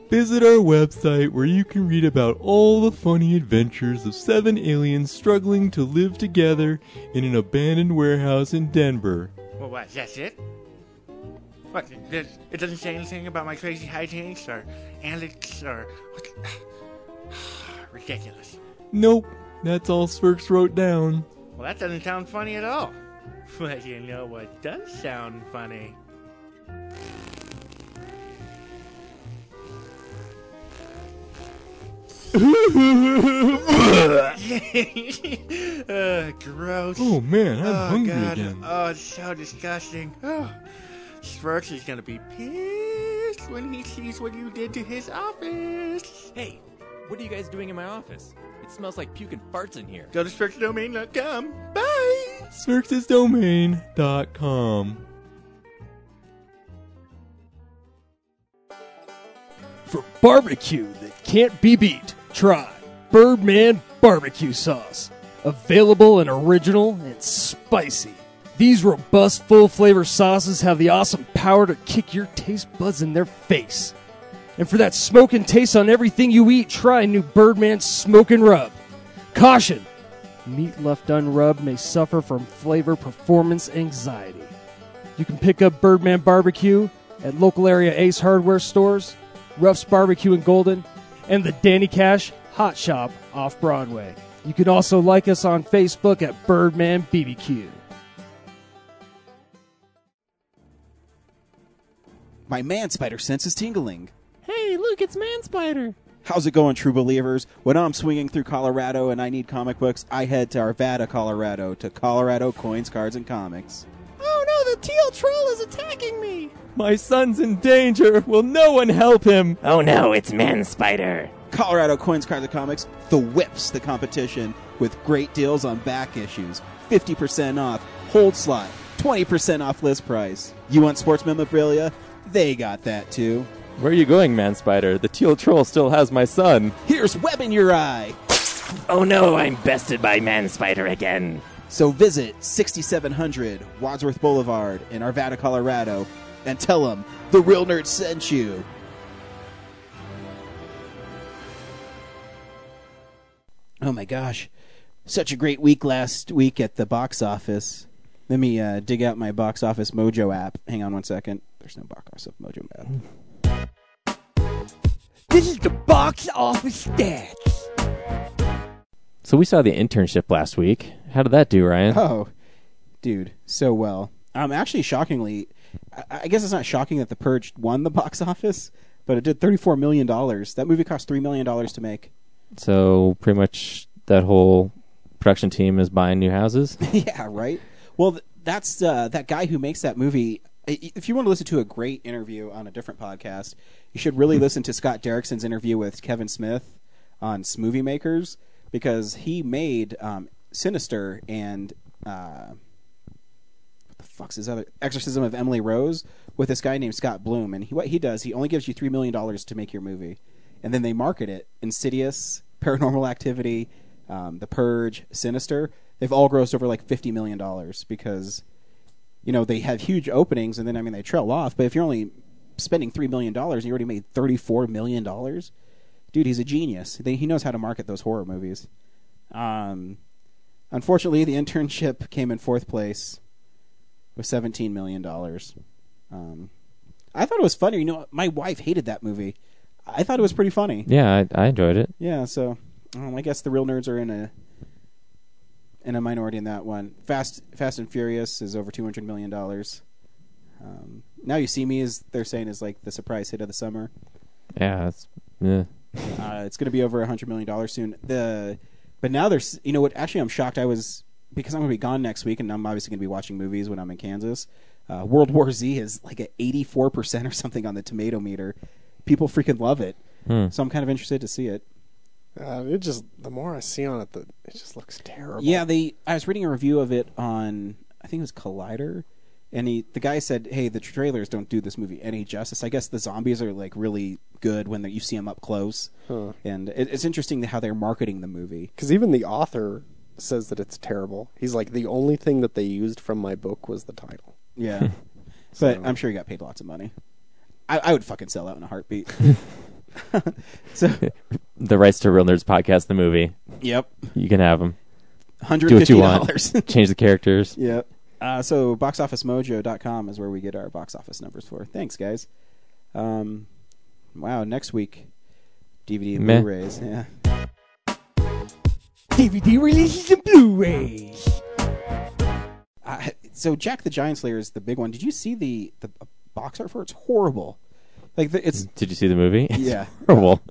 Visit our website where you can read about all the funny adventures of seven aliens struggling to live together in an abandoned warehouse in Denver. Well, what? That's it? What? It, does- it doesn't say anything about my crazy hijinks or antics or. What? Ridiculous. Nope, that's all Spurks wrote down. Well, that doesn't sound funny at all. But you know what does sound funny? uh, gross. Oh man, I'm oh, hungry God. again. Oh, it's so disgusting. Oh, Sparks is gonna be pissed when he sees what you did to his office. Hey, what are you guys doing in my office? It smells like puke and farts in here. Go to SparksDomain.com. Bye. Spurks'sDomain.com. For barbecue that can't be beat, try Birdman Barbecue Sauce. Available and original and spicy. These robust, full flavor sauces have the awesome power to kick your taste buds in their face. And for that smoking taste on everything you eat, try new Birdman Smoke and Rub. Caution! Meat left unrubbed may suffer from flavor performance anxiety. You can pick up Birdman Barbecue at local area Ace Hardware stores, Ruff's Barbecue in Golden, and the Danny Cash Hot Shop off Broadway. You can also like us on Facebook at Birdman BBQ. My man spider sense is tingling. Hey, look, it's Man Spider. How's it going, true believers? When I'm swinging through Colorado and I need comic books, I head to Arvada, Colorado, to Colorado Coins, Cards, and Comics. Oh no, the teal troll is attacking me. My son's in danger. Will no one help him? Oh no, it's Man Spider. Colorado Coins, Cards, and Comics, the whips the competition with great deals on back issues, 50% off, hold slot, 20% off list price. You want sports memorabilia? They got that too. Where are you going, Man Spider? The teal troll still has my son. Here's web in your eye. Oh no, I'm bested by Man Spider again. So visit 6700 Wadsworth Boulevard in Arvada, Colorado, and tell them the real nerd sent you. Oh my gosh. Such a great week last week at the box office. Let me uh, dig out my box office mojo app. Hang on one second. There's no box office mojo app. This is the box office stats. So we saw the internship last week. How did that do, Ryan? Oh, dude, so well. Um, actually, shockingly, I, I guess it's not shocking that The Purge won the box office, but it did thirty-four million dollars. That movie cost three million dollars to make. So pretty much that whole production team is buying new houses. yeah, right. Well, th- that's uh, that guy who makes that movie. If you want to listen to a great interview on a different podcast, you should really listen to Scott Derrickson's interview with Kevin Smith on Smoothie Makers because he made um, Sinister and uh, what the fuck's his other Exorcism of Emily Rose with this guy named Scott Bloom, and he, what he does, he only gives you three million dollars to make your movie, and then they market it. Insidious, Paranormal Activity, um, The Purge, Sinister. They've all grossed over like fifty million dollars because you know they have huge openings, and then I mean they trail off. But if you're only spending three million dollars, and you already made thirty-four million dollars. Dude, he's a genius. They, he knows how to market those horror movies. Um, unfortunately, the internship came in fourth place with seventeen million dollars. Um, I thought it was funny. You know, my wife hated that movie. I thought it was pretty funny. Yeah, I, I enjoyed it. Yeah, so um, I guess the real nerds are in a in a minority in that one. Fast Fast and Furious is over two hundred million dollars. Um, now you see me is they're saying is like the surprise hit of the summer. Yeah, it's, yeah. Uh, it's going to be over a hundred million dollars soon. The but now there's you know what? Actually, I'm shocked. I was because I'm going to be gone next week, and I'm obviously going to be watching movies when I'm in Kansas. Uh, World War Z is like at 84 percent or something on the tomato meter. People freaking love it. Hmm. So I'm kind of interested to see it. Uh, it just the more I see on it, the it just looks terrible. Yeah, the I was reading a review of it on I think it was Collider, and he the guy said, "Hey, the trailers don't do this movie any justice. I guess the zombies are like really good when you see them up close, Huh. and it, it's interesting how they're marketing the movie. Because even the author says that it's terrible. He's like the only thing that they used from my book was the title. Yeah, but I'm sure he got paid lots of money. I, I would fucking sell out in a heartbeat. So, The rights to Real Nerds podcast, the movie. yep, You can have them. hundred Do what you want. dollars. Change the characters. Yep. Uh, so boxofficemojo.com is where we get our box office numbers for. Thanks, guys. Um, wow, next week DVD and Meh. Blu-rays. Yeah. DVD releases and Blu-rays. Uh, so Jack the Giant Slayer is the big one. Did you see the the box art for it? It's horrible. Like the, it's Did you see the movie? Yeah. horrible.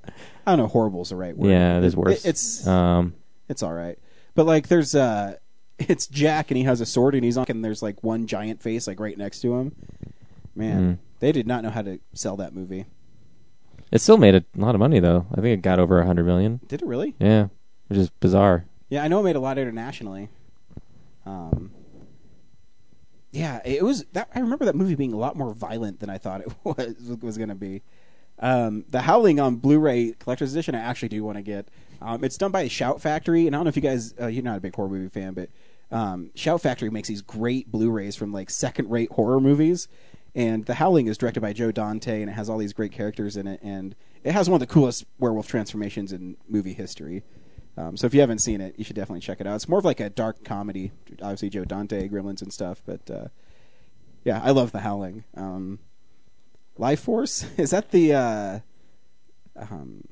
I don't know. Horrible is the right word. Yeah, there's It- worse. it's um, it's all right. But like, there's uh, it's Jack and he has a sword and he's on, and there's like one giant face like right next to him. Man, Mm. they did not know how to sell that movie. it still made a lot of money though. I think it got over a hundred million. Did it really? Yeah, which is bizarre. Yeah, I know it made a lot internationally. Um, yeah, it was that. I remember that movie being a lot more violent than I thought it was was going to be. Um, the Howling on Blu-ray collector's edition, I actually do want to get. Um, it's done by Shout Factory, and I don't know if you guys, uh, you're not a big horror movie fan, but um, Shout Factory makes these great Blu-rays from like second-rate horror movies. And The Howling is directed by Joe Dante, and it has all these great characters in it, and it has one of the coolest werewolf transformations in movie history. Um, so if you haven't seen it, you should definitely check it out. It's more of like a dark comedy. Obviously, Joe Dante, Gremlins, and stuff. But uh, yeah, I love The Howling. Um, Life Force is that the uh, um,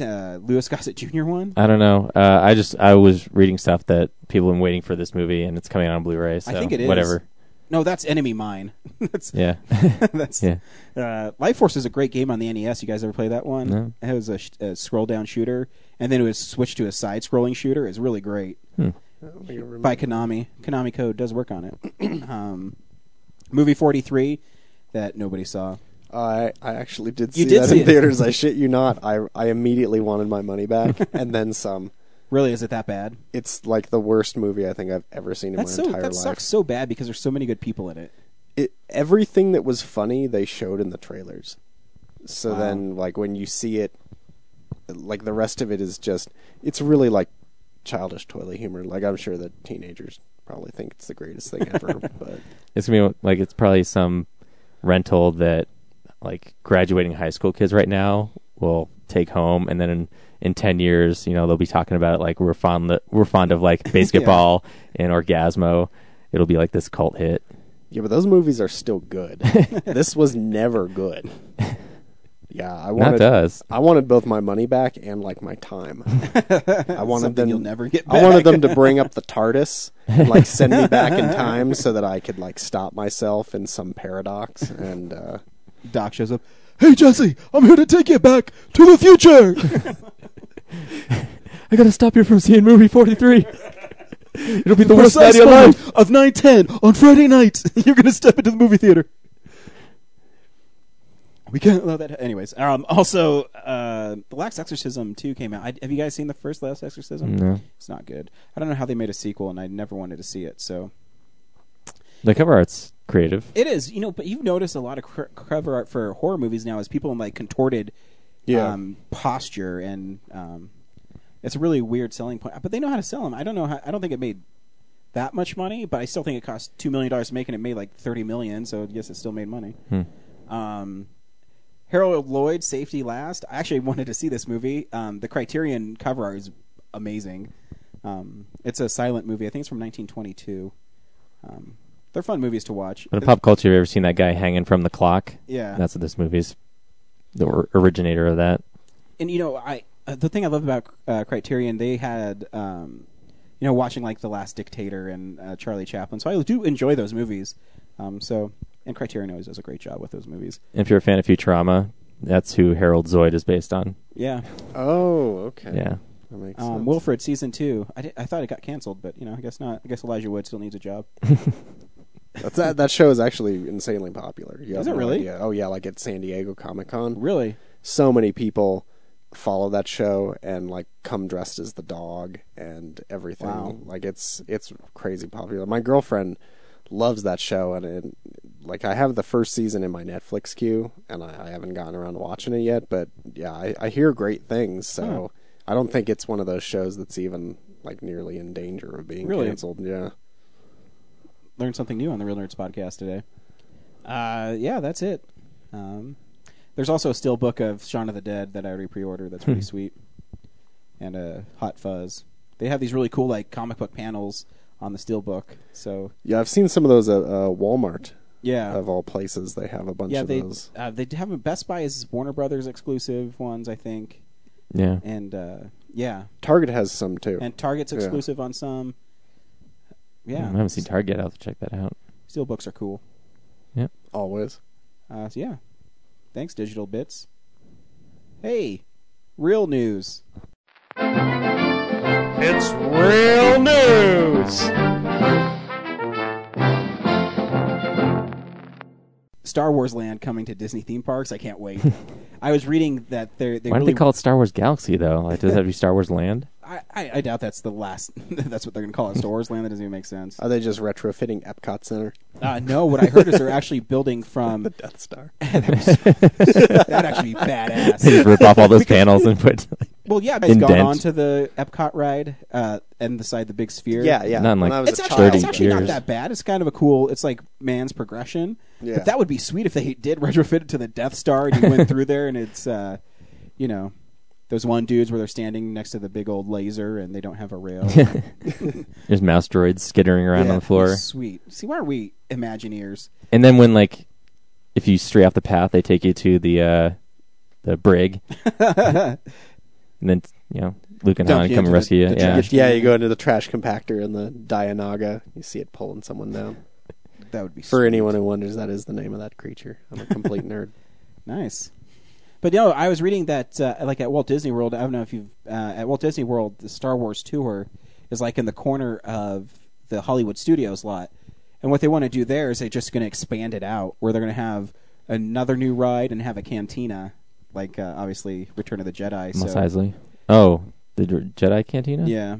uh, Louis Gossett Jr. one? I don't know. Uh, I just I was reading stuff that people have been waiting for this movie, and it's coming out on Blu-ray. So I think it is. whatever. No, that's Enemy Mine. that's Yeah, that's yeah. Uh, Life Force is a great game on the NES. You guys ever play that one? No. It was a, sh- a scroll down shooter, and then it was switched to a side scrolling shooter. It's really great. By Konami. Konami Code does work on it. um, movie 43 that nobody saw. I I actually did see You did that see in it. theaters. I shit you not. I I immediately wanted my money back and then some. Really, is it that bad? It's like the worst movie I think I've ever seen in That's my so entire that life. sucks so bad because there's so many good people in it. It, everything that was funny they showed in the trailers. So Wow. then, like when you see it, like the rest of it is just it's really like childish toilet humor. Like I'm sure that teenagers probably think it's the greatest thing ever, but It's gonna be like it's probably some rental that like graduating high school kids right now will take home, and then in, in ten years, you know, they'll be talking about it like we're fond we're fond of like basketball and Orgazmo. It'll be like this cult hit. yeah, but those movies are still good. this was never good. Yeah, I Not wanted does. I wanted both my money back and like my time. I wanted Something them. you'll never get I wanted them to bring up the TARDIS, and, like send me back in time, so that I could like stop myself in some paradox. And uh, Doc shows up. Hey Jesse, I'm here to take you back to the future. I gotta stop you from seeing movie forty three. It'll be the worst night of your moment life. of 9:10 on Friday night. You're gonna step into the movie theater. We can't allow that. Anyways, um, also, uh, The Last Exorcism 2 came out. I, have you guys seen the first Last Exorcism? No, It's not good. I don't know how they made a sequel, and I never wanted to see it. So the cover art's creative. it is, you know. But you've noticed a lot of cr- cover art for horror movies now is people in like contorted Yeah. um, posture, and um, it's a really weird selling point. But they know how to sell them. I don't know. How, I don't think it made that much money, but I still think it cost two million dollars to make, and it made like thirty million. So I guess it still made money. Hmm. Um, Harold Lloyd, Safety Last. I actually wanted to see this movie. Um, the Criterion cover art is amazing. Um, it's a silent movie. I think it's from 1922. Um, they're fun movies to watch. But in pop culture, have you ever seen that guy hanging from the clock? Yeah. That's what this movie's the originator of that. and you know, I uh, the thing I love about uh, Criterion, they had um, you know watching like The Last Dictator and uh, Charlie Chaplin. So I do enjoy those movies. Um, so and Criterion always does a great job with those movies. If you're a fan of Futurama, that's who Harold Zoid is based on. Yeah. oh, okay, Yeah. that makes Um, sense. Wilfred season two. I, di- I thought it got canceled, but you know I guess not. I guess Elijah Wood still needs a job. That's, that that show is actually insanely popular. You Is it no really? idea. Oh yeah, like at San Diego Comic Con. Really? so many people follow that show and like come dressed as the dog and everything. Wow. Like it's it's crazy popular. My girlfriend loves that show and it, like I have the first season in my Netflix queue and I, I haven't gotten around to watching it yet. But yeah, I, I hear great things. So I don't think it's one of those shows that's even like nearly in danger of being Really? canceled. Yeah. Learned something new on the Real Nerds podcast today. Uh, yeah, that's it. Um, There's also a steel book of Shaun of the Dead that I already pre-ordered. That's pretty sweet. And uh, Hot Fuzz. They have these really cool like comic book panels on the steel book. So Yeah, I've seen some of those at uh, Walmart. yeah, Of all places, they have a bunch yeah. of They those. uh, they have a Best Buy is Warner Brothers exclusive ones, I think. Yeah. And uh, yeah, Target has some too. and Target's Yeah. exclusive on some. Yeah, I haven't seen Target. I'll have to check that out. Steel books are cool. Yeah. Always. Uh, so yeah, thanks, Digital Bits. Hey, real news. It's real news. Star Wars Land coming to Disney theme parks. I can't wait. I was reading that they're they Why don't they call it Star Wars Galaxy though? Like, does that have to be Star Wars Land? I, I, I doubt that's the last. that's what they're going to call it. Star Wars Land. That doesn't even make sense. Are they just retrofitting Epcot Center? Uh, no, what I heard is they're actually building from. The Death Star. That'd actually be badass. They badass. just rip off all those panels and put. Well, yeah, I've gone Indent. on to the Epcot ride uh, and beside the big sphere. Yeah, yeah. Not in, When like, I was It's a actually, it's actually not that bad. It's kind of a cool. It's like man's progression. Yeah. But that would be sweet if they did retrofit it to the Death Star and you went through there and it's, uh, you know, those one dudes where they're standing next to the big old laser and they don't have a rail. There's mouse droids skittering around Yeah, on the floor. Sweet. See, why are we Imagineers? And then when like, if you stray off the path, they take you to the uh, the brig, and then you know Luke and Dump Han you come into and the- rescue you. the Yeah, trash Yeah, you go into the trash compactor in the dianoga. You see it pulling someone down. That would be For sweet. anyone who wonders, that is the name of that creature. I'm a complete nerd. Nice. But you know, I was reading that uh, like at Walt Disney World. I don't know if you've uh, at Walt Disney World, the Star Wars tour is like in the corner of the Hollywood Studios lot, and what they want to do there is they're just going to expand it out, where they're going to have another new ride and have a cantina, like uh, obviously Return of the Jedi. Mos So Eisley. Oh, the Jedi Cantina. yeah,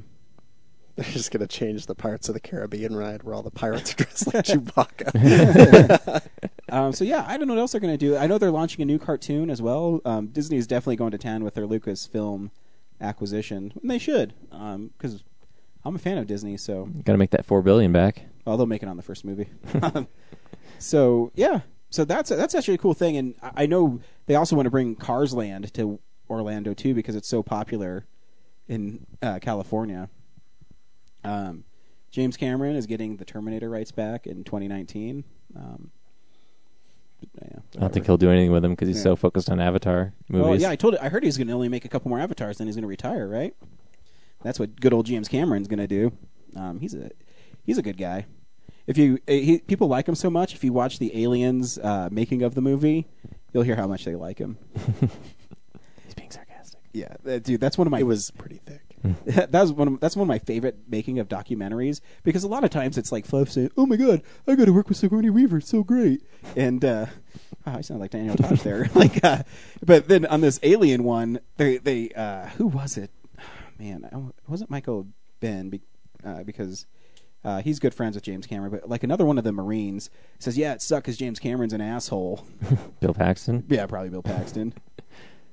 They're just gonna change the Pirates of the Caribbean ride where all the pirates are dressed like Chewbacca. Um, so yeah, I don't know what else they're going to do. I know they're launching a new cartoon as well. Um, Disney is definitely going to town with their Lucasfilm acquisition, and they should, because I'm a fan of Disney. So, Got to make that four billion back. well, they'll make it on the first movie. so yeah, so that's that's actually a cool thing, and I I know they also want to bring Cars Land to Orlando too because it's so popular in uh, California. Um, James Cameron is getting the Terminator rights back in 2019. Um, yeah, I don't think he'll do anything with him because he's Yeah. so focused on Avatar movies. Well, yeah, I told. I heard he's going to only make a couple more avatars, then he's going to retire. Right? That's what good old James Cameron's going to do. Um, he's a he's a good guy. If you eh, he, people like him so much, if you watch the Aliens uh, making of the movie, you'll hear how much they like him. he's being sarcastic. Yeah, that- dude, that's one of my. it was pretty thick. that was one. Of, that's one of my favorite making of documentaries because a lot of times it's like Fluff saying, "Oh my god, I got to work with Sigourney Weaver, it's so great," and uh, wow, I sound like Daniel Tosh there. like, uh, but then on this Alien one, they they uh, who was it? Man, it wasn't Michael Ben be, uh, because. Uh, he's good friends with James Cameron, but like another one of the Marines says, "Yeah, it sucked because James Cameron's an asshole." Bill Paxton. yeah, probably Bill Paxton.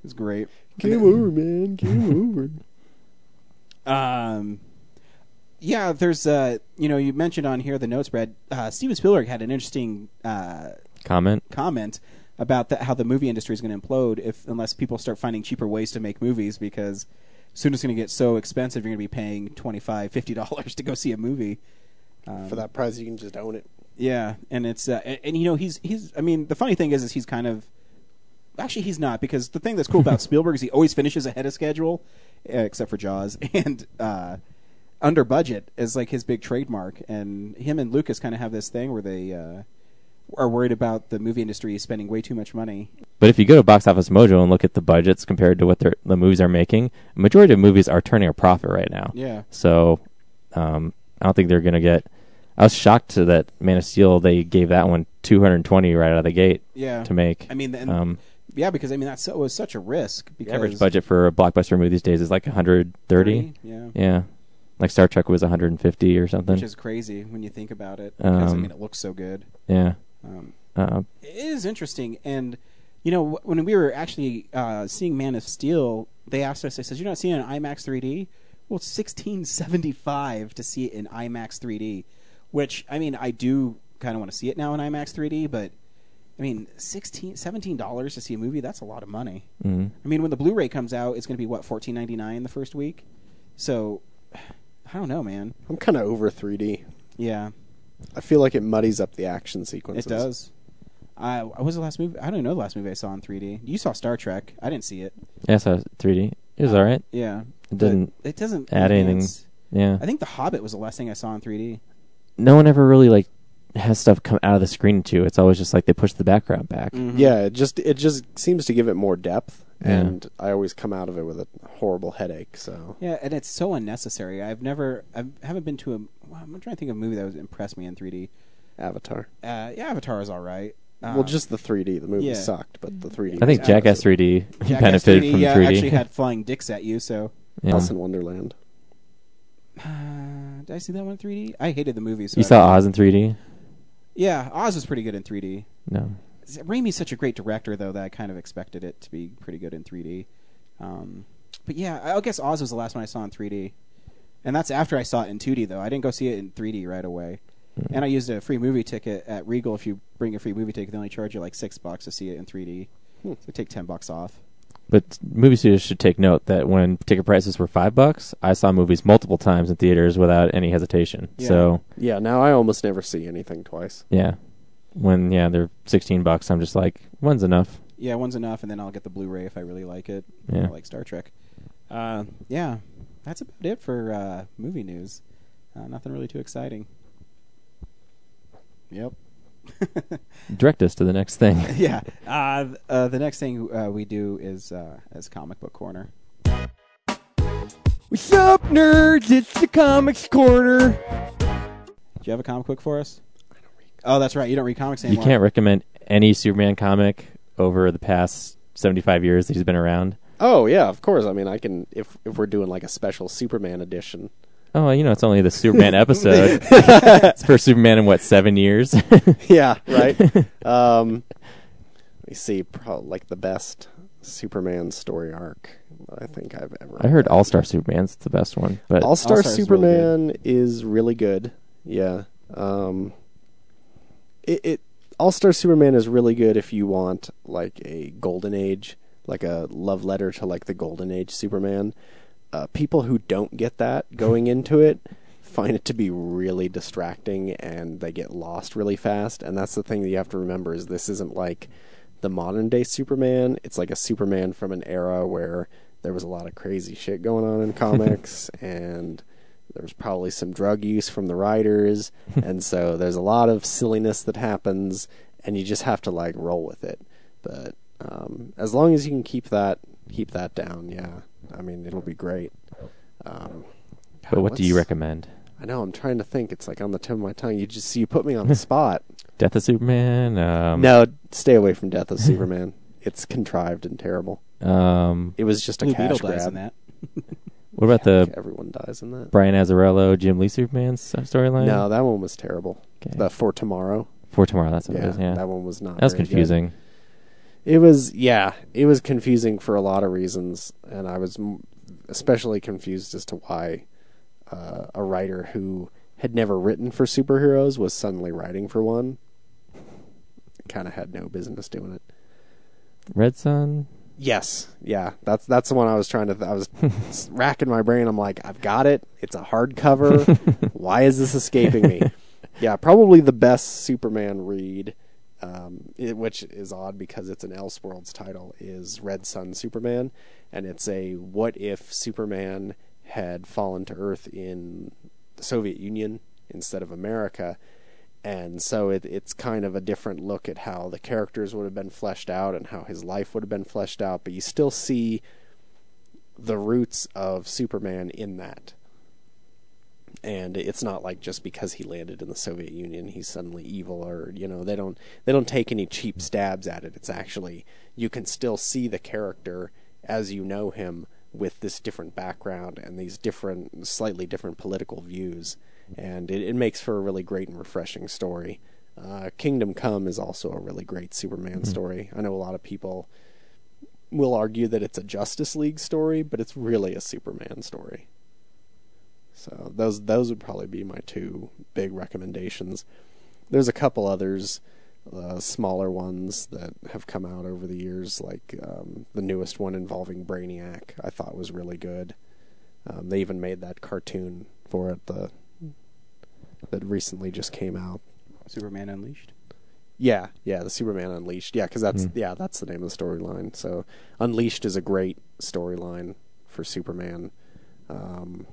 It's great. Game over, man. Game over. Um, yeah, there's uh, you know, you mentioned on here the notes, Brad. Uh, Steven Spielberg had an interesting uh, Comment. comment about the, how the movie industry is going to implode if unless people start finding cheaper ways to make movies because soon it's going to get so expensive you're going to be paying 25 50 dollars to go see a movie um, For that price, you can just own it. yeah and it's uh, and, and, you know he's he's i mean the funny thing is is he's kind of actually he's not because the thing that's cool about spielberg is he always finishes ahead of schedule uh, except for jaws and uh under budget is like his big trademark and him and lucas kind of have this thing where they uh are worried about the movie industry spending way too much money But if you go to Box Office Mojo and look at the budgets compared to what the movies are making, majority of movies are turning a profit right now. yeah So um, I don't think they're going to get. I was shocked to that Man of Steel. They gave that one 220 right out of the gate yeah to make. i mean and, um, yeah because i mean that's so, was such a risk because the average budget for a blockbuster movie these days is like 130. yeah. Yeah, like Star Trek was 150 or something. which is crazy when you think about it. Because i Um, mean it looks so good. yeah. um, Uh, it is interesting. And you know when we were actually uh, seeing man of steel they asked us they says you're not seeing it in imax 3d well it's 1675 to see it in imax 3d which i mean i do kind of want to see it now in imax 3d but I mean, 16 dollars to see a movie. That's a lot of money. Mm. I mean, when the Blu-ray comes out, it's going to be what fourteen ninety nine the first week. So, I don't know, man. I'm kind of over 3D. Yeah, I feel like it muddies up the action sequences. it does. I what was the last movie? I don't even know the last movie I saw in 3D. You saw Star Trek. I didn't see it. Yeah, so 3D. It was all right. Yeah, It But didn't It doesn't add anything. Yeah. I think The Hobbit was the last thing I saw in 3D. No one ever really like has stuff come out of the screen too. It's always just like they push the background back. Mhm. Yeah, it just it just seems to give it more depth, Yeah. and I always come out of it with a horrible headache. So Yeah, and it's so unnecessary. I've never, I haven't been to a. well, I'm trying to think of a movie that was impressed me in 3D. Avatar. Uh, yeah, Avatar is all right. well, Um, just the 3D. The movie yeah. sucked, but the 3D. I think Jackass 3D Jackass benefited 3D, from yeah, 3D. actually had flying dicks at you. So, Yeah. Alice in Wonderland. uh, did I see that one in 3D? I hated the movie. So You I saw Oz in 3D? Yeah, Oz was pretty good in 3D. No. Raimi's such a great director, though, that I kind of expected it to be pretty good in 3D. Um, but yeah, I guess Oz was the last one I saw in 3D, and that's after I saw it in 2D. Though I didn't go see it in 3D right away, and I used a free movie ticket at Regal. If you bring a free movie ticket, they only charge you like six bucks to see it in 3D. Hmm. So take ten bucks off. But movie studios should take note that when ticket prices were five bucks, I saw movies multiple times in theaters without any hesitation. Yeah. So Yeah, now I almost never see anything twice. yeah, when yeah they're sixteen bucks, I'm just like one's enough. Yeah, one's enough, and then I'll get the Blu-ray if I really like it. Yeah. I like Star Trek. Uh, yeah, that's about it for uh, movie news. Uh, nothing really too exciting. Yep. Direct us to the next thing. yeah. Uh, th- uh, the next thing uh, we do is uh, is comic book corner. What's up, nerds? It's the Comics Corner. Do you have a comic book for us? Oh, that's right. You don't read comics anymore. you anymore. can't recommend any Superman comic over the past seventy five years that he's been around. Oh yeah, of course. I mean, I can if if we're doing like a special Superman edition. Oh, you know, it's only the Superman episode. it's for Superman in what seven years? yeah, right. um, let me see, pro- like the best Superman story arc I think I've ever. I heard. All Star Superman's the best one, but All Star All-Star's really Superman is really good. Yeah. Um, it, it All Star Superman is really good if you want like a golden age, like a love letter to like the golden age Superman. Uh, people who don't get that going into it find it to be really distracting and they get lost really fast. And that's the thing that you have to remember is this isn't like the modern day Superman. It's like a Superman from an era where there was a lot of crazy shit going on in comics and there was probably some drug use from the writers and so there's a lot of silliness that happens and you just have to like roll with it. But um, as long as you can keep that keep that down, yeah. I mean, it'll be great. Um, but what do you recommend? I know. I'm trying to think. It's like on the tip of my tongue. You just you put me on the spot. Death of Superman. Um, no, stay away from Death of Superman. It's contrived and terrible. Um, It was just a Blue cash Beetle dies grab. in that. what about the Everyone dies in that. Brian Azzarello, Jim Lee Superman storyline? No, that one was terrible. Okay. The For Tomorrow. For tomorrow. That's what Yeah, it is. Yeah, that one was not. that was very good. It was yeah, it was confusing for a lot of reasons, and I was especially confused as to why uh, a writer who had never written for superheroes was suddenly writing for one. Kind of had no business doing it. Red Sun. Yes, yeah, that's that's the one I was trying to. Th- I was racking my brain. I'm like, I've got it. It's a hardcover. Why is this escaping me? Yeah, probably the best Superman read, um, it, which is odd because it's an Elseworlds title, is Red Sun Superman, and it's a what if Superman had fallen to Earth in the Soviet Union instead of America, and so it, it's kind of a different look at how the characters would have been fleshed out and how his life would have been fleshed out, but you still see the roots of Superman in that. And it's not like just because he landed in the Soviet Union he's suddenly evil or you know they don't they don't take any cheap stabs at it. It's actually you can still see the character as you know him with this different background and these different slightly different political views and it, it makes for a really great and refreshing story. Uh, Kingdom Come is also a really great Superman story. I know a lot of people will argue that it's a Justice League story, but it's really a Superman story. So those those would probably be my two big recommendations. There's a couple others uh, smaller ones that have come out over the years, like um, the newest one involving Brainiac, I thought was really good. Um, they even made that cartoon for it, the that recently just came out. Superman Unleashed. Yeah, yeah, the Superman Unleashed. Yeah, because that's Hmm. yeah, that's the name of the storyline. So Unleashed is a great storyline for Superman. Um,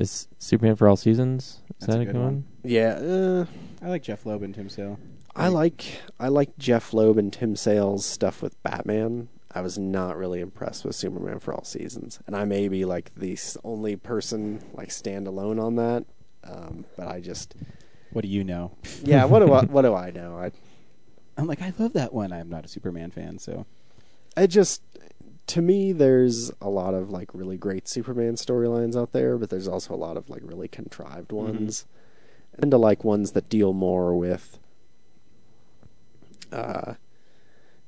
Is Superman for all seasons? Is That's that a a good good one. one? yeah, uh, I like Jeph Loeb and Tim Sale. I like I like Jeph Loeb and Tim Sale's stuff with Batman. I was not really impressed with Superman for all seasons, and I may be like the only person like stand alone on that. Um, but I just What do you know? yeah, what do I what do I know? I I'm like, I love that one. I'm not a Superman fan, so I just to me there's a lot of like really great Superman storylines out there, but there's also a lot of like really contrived ones. And to like ones that deal more with uh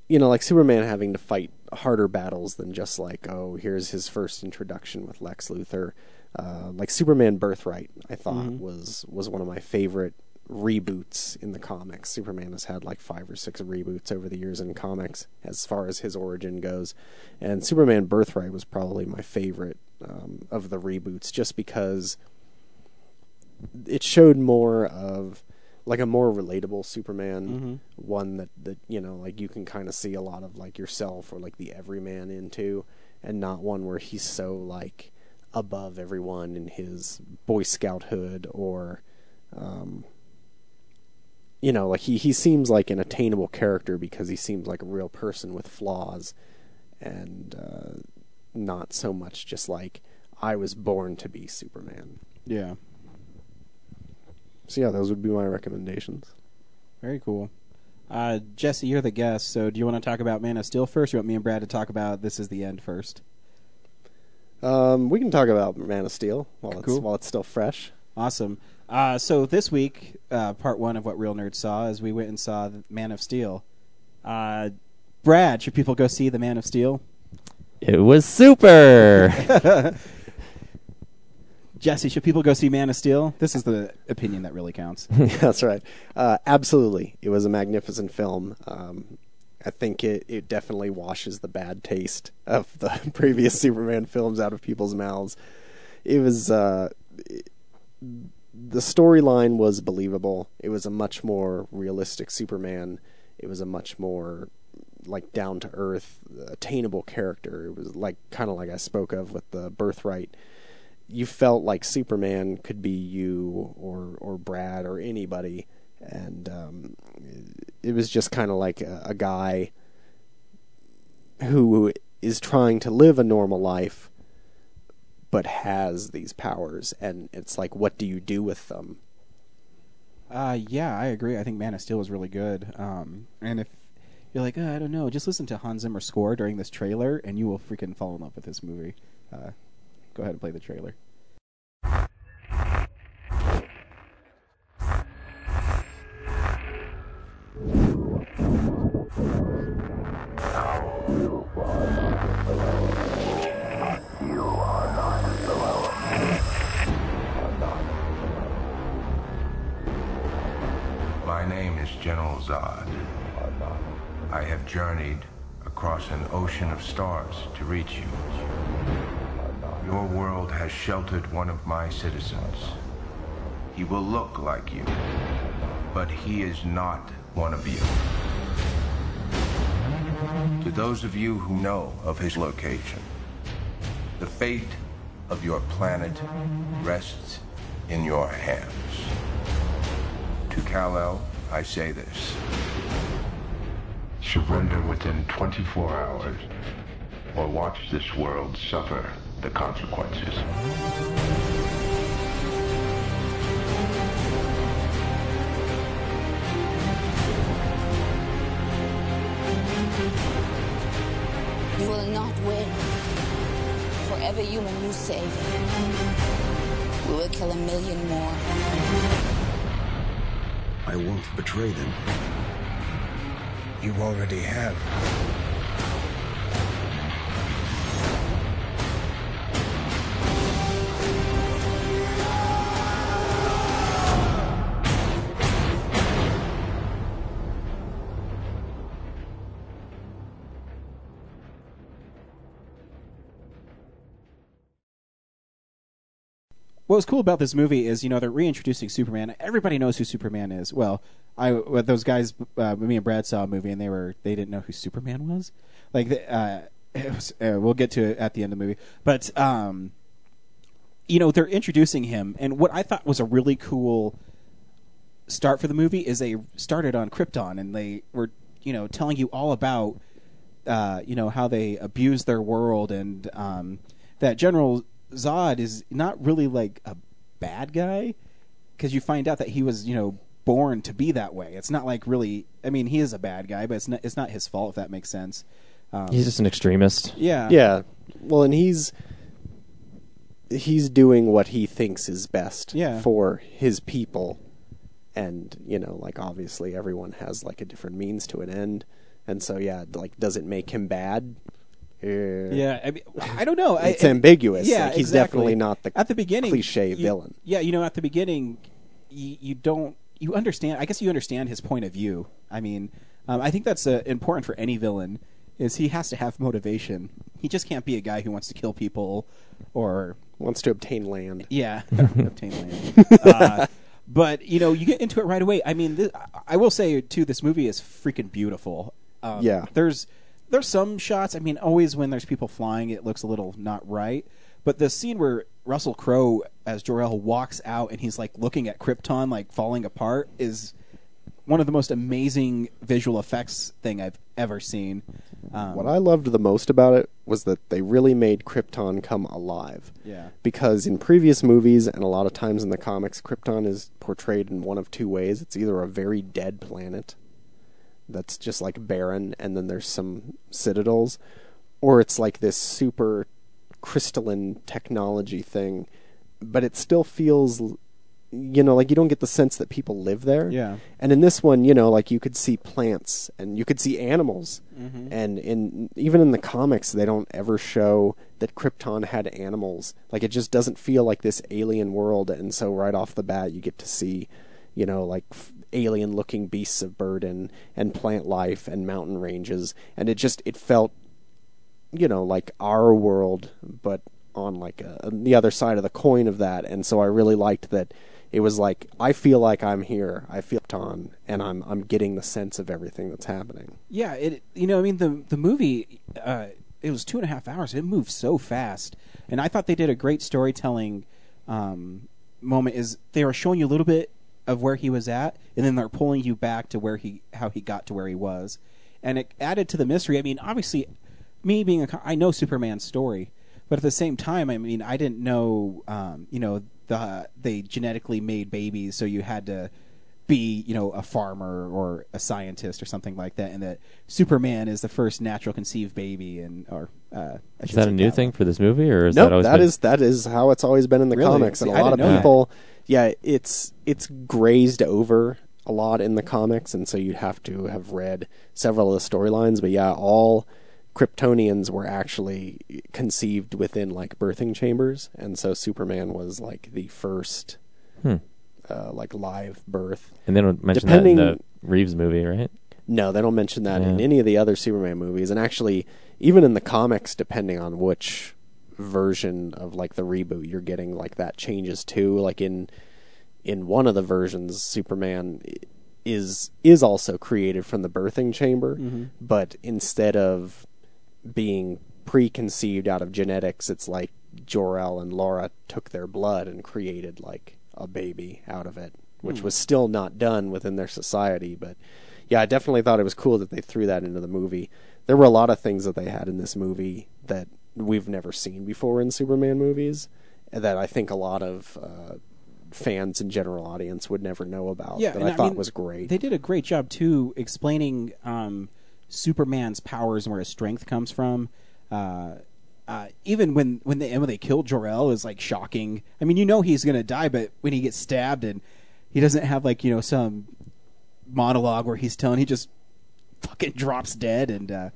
you know, like Superman having to fight harder battles than just like, oh, here's his first introduction with Lex Luthor. Uh, like Superman Birthright, I thought Mhm. was was one of my favorite reboots in the comics. Superman has had like five or six reboots over the years in comics as far as his origin goes, and Superman Birthright was probably my favorite um, of the reboots, just because it showed more of like a more relatable Superman, Mhm. one that that you know like you can kind of see a lot of like yourself or like the everyman into, and not one where he's so like above everyone in his Boy Scouthood or. Um, you know, like he, he seems like an attainable character because he seems like a real person with flaws, and uh, not so much just like I was born to be Superman. yeah, So yeah, those would be my recommendations. very cool. Uh, Jesse, you're the guest, so do you want to talk about Man of Steel first? Or you want me and Brad to talk about This Is the End first? Um, we can talk about Man of Steel while it's while it's still fresh. Awesome. Uh, so this week, uh, part one of what Real Nerds saw is we went and saw the Man of Steel. Uh, Brad, should people go see the Man of Steel? It was super. Jesse, should people go see Man of Steel? This is the opinion that really counts. That's right. Uh, absolutely, it was a magnificent film. Um, I think it, it definitely washes the bad taste of the previous Superman films out of people's mouths. It was uh, it- the storyline was believable. It was a much more realistic Superman. It was a much more like down to earth, attainable character. It was like kind of like I spoke of with the birthright you felt like Superman could be you or or Brad or anybody, and um, it was just kind of like a, a guy who is trying to live a normal life, but has these powers, and it's like, what do you do with them? Uh, yeah, I agree. I think Man of Steel was really good. Um, and if you're like, uh, I don't know, just listen to Hans Zimmer score during this trailer, and you will freaking fall in love with this movie. Uh, go ahead and play the trailer. Is General Zod. I have journeyed across an ocean of stars to reach you. Your world has sheltered one of my citizens. He will look like you, but he is not one of you. To those of you who know of his location, the fate of your planet rests in your hands. To Kal-El, I say this. Surrender within 24 hours, or watch this world suffer the consequences. You will not win. For every human you save, we will kill a million more. I won't betray them. You already have. What was cool about this movie is you know they're reintroducing Superman. Everybody knows who Superman is. Well, I well, those guys, uh, me and Brad saw a movie and they were they didn't know who Superman was. Like uh, was, uh, we'll get to it at the end of the movie, but um, you know they're introducing him, and what I thought was a really cool start for the movie is they started on Krypton and they were you know telling you all about uh, you know how they abuse their world and um, that General Zod is not really like a bad guy because you find out that he was you know born to be that way. It's not like really. I mean, he is a bad guy, but it's not. It's not his fault if that makes sense. Um, He's just an extremist. yeah, Yeah. Well, and he's he's doing what he thinks is best Yeah. for his people. And, you know, like obviously everyone has like a different means to an end. And so yeah, like does it make him bad? Yeah, I, mean, I don't know. It's I- ambiguous. Yeah, Like, he's exactly. definitely not the at the beginning cliche you- villain. Yeah, you know, at the beginning, you, you don't you understand. I guess you understand his point of view. I mean, um, I think that's uh, important for any villain. Is he has to have motivation. He just can't be a guy who wants to kill people or Wants to obtain land. yeah, obtain land. Uh, but you know, you get into it right away. I mean, this, I will say too, this movie is freaking beautiful. Um, Yeah. there's there's some shots. I mean, always when there's people flying, it looks a little not right. But the scene where Russell Crowe as Jor El walks out and he's like looking at Krypton like falling apart is one of the most amazing visual effects thing I've ever seen. Um, What I loved the most about it was that they really made Krypton come alive. Yeah. Because in previous movies and a lot of times in the comics, Krypton is portrayed in one of two ways. It's either a very dead planet that's just like barren and then there's some citadels, or it's like this super crystalline technology thing, but it still feels you know, like you don't get the sense that people live there. Yeah. And in this one, you know, like you could see plants and you could see animals. mm-hmm. And in even in the comics, they don't ever show that Krypton had animals. Like it just doesn't feel like this alien world. And so right off the bat, you get to see, you know, like f- alien-looking beasts of burden and plant life and mountain ranges. And it just it felt, you know, like our world, but on like a, on the other side of the coin of that. And so I really liked that it was like I feel like I'm here. I feel on, and I'm I'm getting the sense of everything that's happening. Yeah, it. You know, I mean, the the movie. Uh, it was two and a half hours. It moved so fast, and I thought they did a great storytelling um, moment. Is they were showing you a little bit of where he was at, and then they're pulling you back to where he how he got to where he was, and it added to the mystery. I mean, obviously, me being a I know Superman's story, but at the same time, I mean, I didn't know. Um, you know, the they genetically made babies, so you had to be you know a farmer or a scientist or something like that, and that Superman is the first natural conceived baby, and or uh, I Is that a new cat- thing for this movie, or is nope, that always that been? is that is how it's always been in the Really? comics, and See, a I lot of didn't that. Yeah, it's it's grazed over a lot in the comics, and so you'd have to have read several of the storylines. But yeah, all Kryptonians were actually conceived within like birthing chambers, and so Superman was like the first, Hmm. uh, like live birth. And they don't mention that in the Reeves movie, right? No, they don't mention that in any of the other Superman movies, and actually, even in the comics, depending on which version of like the reboot you're getting, like that changes too. Like in in one of the versions, Superman is is also created from the birthing chamber, Mhm. but instead of being preconceived out of genetics, it's like Jor El and Laura took their blood and created like a baby out of it, which Hmm. was still not done within their society. But yeah, I definitely thought it was cool that they threw that into the movie. There were a lot of things that they had in this movie that we've never seen before in Superman movies, that I think a lot of uh, fans and general audience would never know about. yeah, that and I thought mean, was great. They did a great job too explaining um, Superman's powers and where his strength comes from. Uh, uh, even when when they when they killed Jor El is like shocking. I mean, you know he's gonna die, but when he gets stabbed and he doesn't have like you know some monologue where he's telling, he just fucking drops dead, and uh,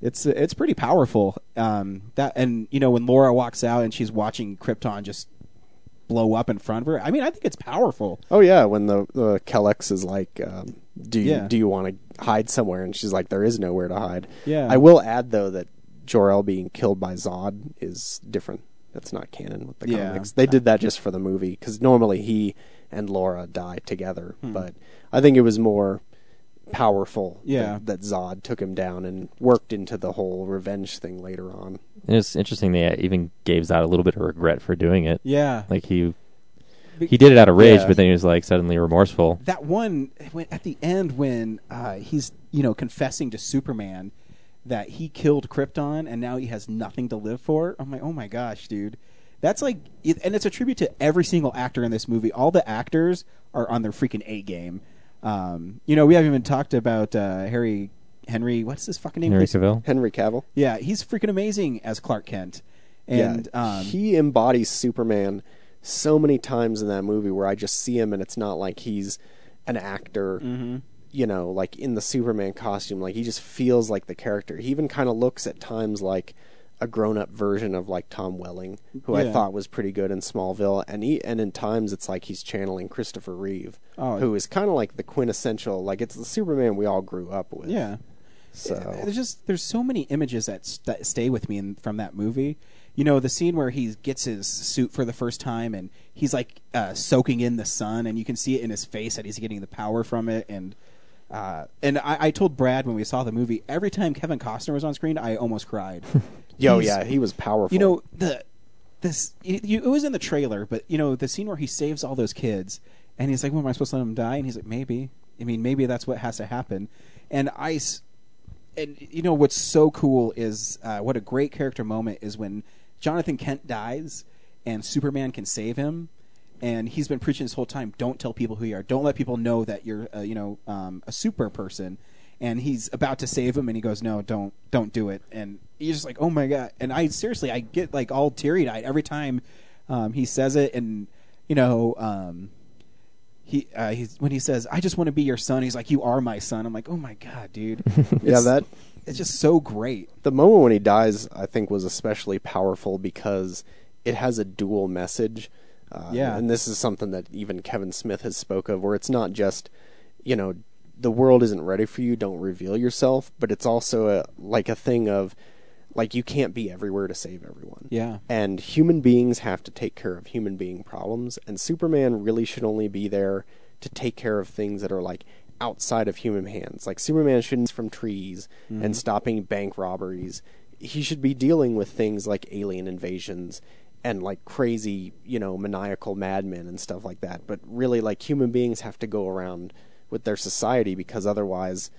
it's it's pretty powerful. Um, that and you know when Laura walks out and she's watching Krypton just blow up in front of her. I mean, I think it's powerful. Oh yeah, when the the Kellex is like, um, "Do you Yeah. do you want to hide somewhere?" and she's like, "There is nowhere to hide." Yeah. I will add though that Jor El being killed by Zod is different. That's not canon with the Yeah. comics. They did that just for the movie because normally he and Laura die together. Hmm. But I think it was more powerful Yeah. that, that Zod took him down and worked into the whole revenge thing later on. And it's interesting they even gave Zod a little bit of regret for doing it. Yeah. Like he he did it out of rage, Yeah. but then he was like suddenly remorseful. that one when, at the end when uh, he's you know confessing to Superman that he killed Krypton and now he has nothing to live for. I'm like, oh my gosh, dude. That's like, and it's a tribute to every single actor in this movie. All the actors are on their freaking A game. Um, you know, we haven't even talked about uh, Harry Henry. What's his fucking name? Henry He's- Cavill. Henry Cavill. Yeah, he's freaking amazing as Clark Kent. And yeah, um, he embodies Superman so many times in that movie where I just see him and it's not like he's an actor, Mm-hmm. you know, like in the Superman costume. Like he just feels like the character. He even kind of looks at times like a grown-up version of like Tom Welling, who I thought was pretty good in Smallville, and he and in times it's like he's channeling Christopher Reeve, Oh. who is kind of like the quintessential, like it's the Superman we all grew up with. Yeah. So there's just there's so many images that, s- that stay with me in, from that movie. You know, the scene where he gets his suit for the first time and he's like uh, soaking in the sun, and you can see it in his face that he's getting the power from it. And uh, and I, I told Brad when we saw the movie, every time Kevin Costner was on screen, I almost cried. Yo, yeah, he was powerful. You know the this it, you, it was in the trailer, but you know the scene where he saves all those kids, and he's like, "Well, am I supposed to let them die?" And he's like, "Maybe. I mean, maybe that's what has to happen." And Ice, and you know what's so cool is uh, what a great character moment is when Jonathan Kent dies and Superman can save him. And he's been preaching this whole time: don't tell people who you are. Don't let people know that you're, uh, you know, um, a super person. And he's about to save him, and he goes, "No, don't, don't do it." And you're just like, "Oh my god!" And I seriously, I get like all teary eyed every time um, he says it. And you know, um, he uh, he's, when he says, "I just want to be your son," he's like, "You are my son." I'm like, "Oh my god, dude!" yeah, that it's just so great. the moment when he dies, I think, was especially powerful because it has a dual message. Uh, Yeah. and this is something that even Kevin Smith has spoke of, where it's not just, you know, the world isn't ready for you, don't reveal yourself, but it's also a like a thing of, like you can't be everywhere to save everyone. Yeah. And human beings have to take care of human being problems, and Superman really should only be there to take care of things that are like outside of human hands. Like Superman shouldn't from trees Mhm. and stopping bank robberies. He should be dealing with things like alien invasions and like crazy, you know, maniacal madmen and stuff like that. But really like human beings have to go around with their society because otherwise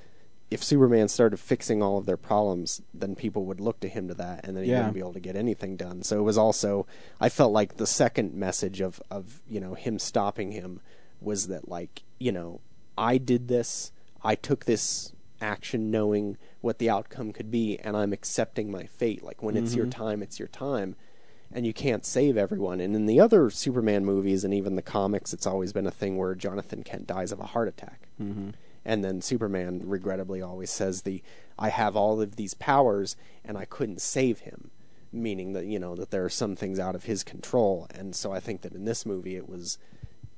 if Superman started fixing all of their problems, then people would look to him to that, and then he Yeah. wouldn't be able to get anything done. So it was also, I felt like the second message of of you know him stopping him was that like you know I did this, I took this action knowing what the outcome could be, and I'm accepting my fate. Like when it's your Mhm. time, it's your time. And you can't save everyone. And in the other Superman movies and even the comics, it's always been a thing where Jonathan Kent dies of a heart attack Mm-hmm. and then Superman regrettably always says the I have all of these powers and I couldn't save him meaning that you know that there are some things out of his control and so I think that in this movie it was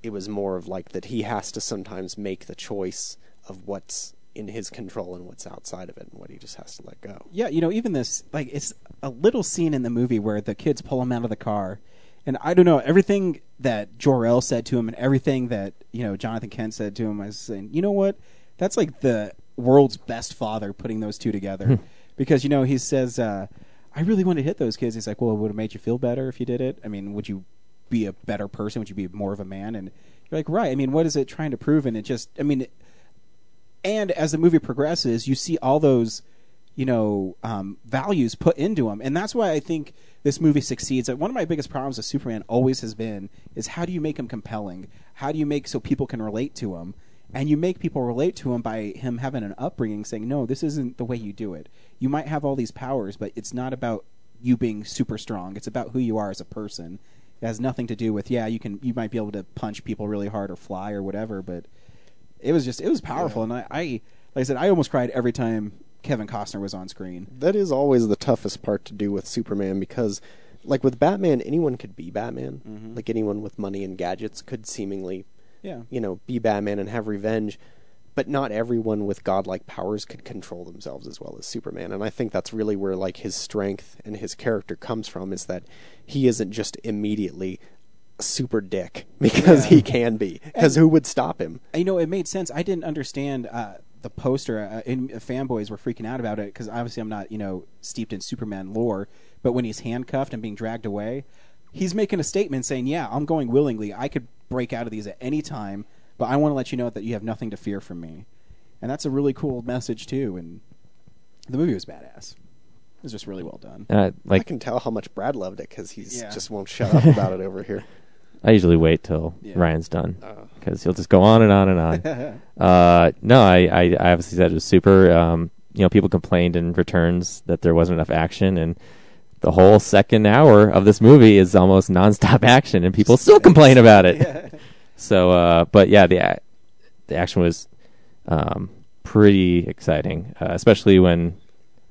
it was more of like that he has to sometimes make the choice of what's in his control and what's outside of it and what he just has to let go. Yeah, you know, even this like it's a little scene in the movie where the kids pull him out of the car, and I don't know everything that Jor El said to him and everything that you know Jonathan Kent said to him. I was saying, you know what? That's like the world's best father putting those two together, because you know he says, uh, "I really want to hit those kids." He's like, "Well, it would have made you feel better if you did it? I mean, would you be a better person? Would you be more of a man?" And you're like, "Right." I mean, what is it trying to prove? And it just, I mean. And as the movie progresses, you see all those, you know, um, values put into him, and that's why I think this movie succeeds. One of my biggest problems with Superman always has been is how do you make him compelling? How do you make so people can relate to him? And you make people relate to him by him having an upbringing, saying, "No, this isn't the way you do it. You might have all these powers, but it's not about you being super strong. It's about who you are as a person. It has nothing to do with yeah, you can you might be able to punch people really hard or fly or whatever, but it was just it was powerful and I, I like I said I almost cried every time Kevin Costner was on screen. That is always the toughest part to do with Superman because, like with Batman, anyone could be Batman. Mhm. Like anyone with money and gadgets could seemingly, Yeah. you know, be Batman and have revenge. but not everyone with godlike powers could control themselves as well as Superman. And I think that's really where like his strength and his character comes from is that he isn't just immediately super dick because Yeah. he can be. Because who would stop him? you know, it made sense. I didn't understand uh, the poster. Uh, and fanboys were freaking out about it because obviously I'm not, you know, steeped in Superman lore. But when he's handcuffed and being dragged away, he's making a statement saying, "Yeah, I'm going willingly. I could break out of these at any time, but I want to let you know that you have nothing to fear from me." And that's a really cool message too. And the movie was badass. It was just really well done. Uh, I can tell how much Brad loved it because he's Yeah. just won't shut up about it over here. I usually wait till Yeah. Ryan's done Oh. because he'll just go on and on and on. uh, no, I, I, I obviously said it was super. Um, you know, people complained in returns that there wasn't enough action, and the whole second hour of this movie is almost nonstop action, and people still complain about it. So, uh, but yeah, the a- the action was um, pretty exciting, uh, especially when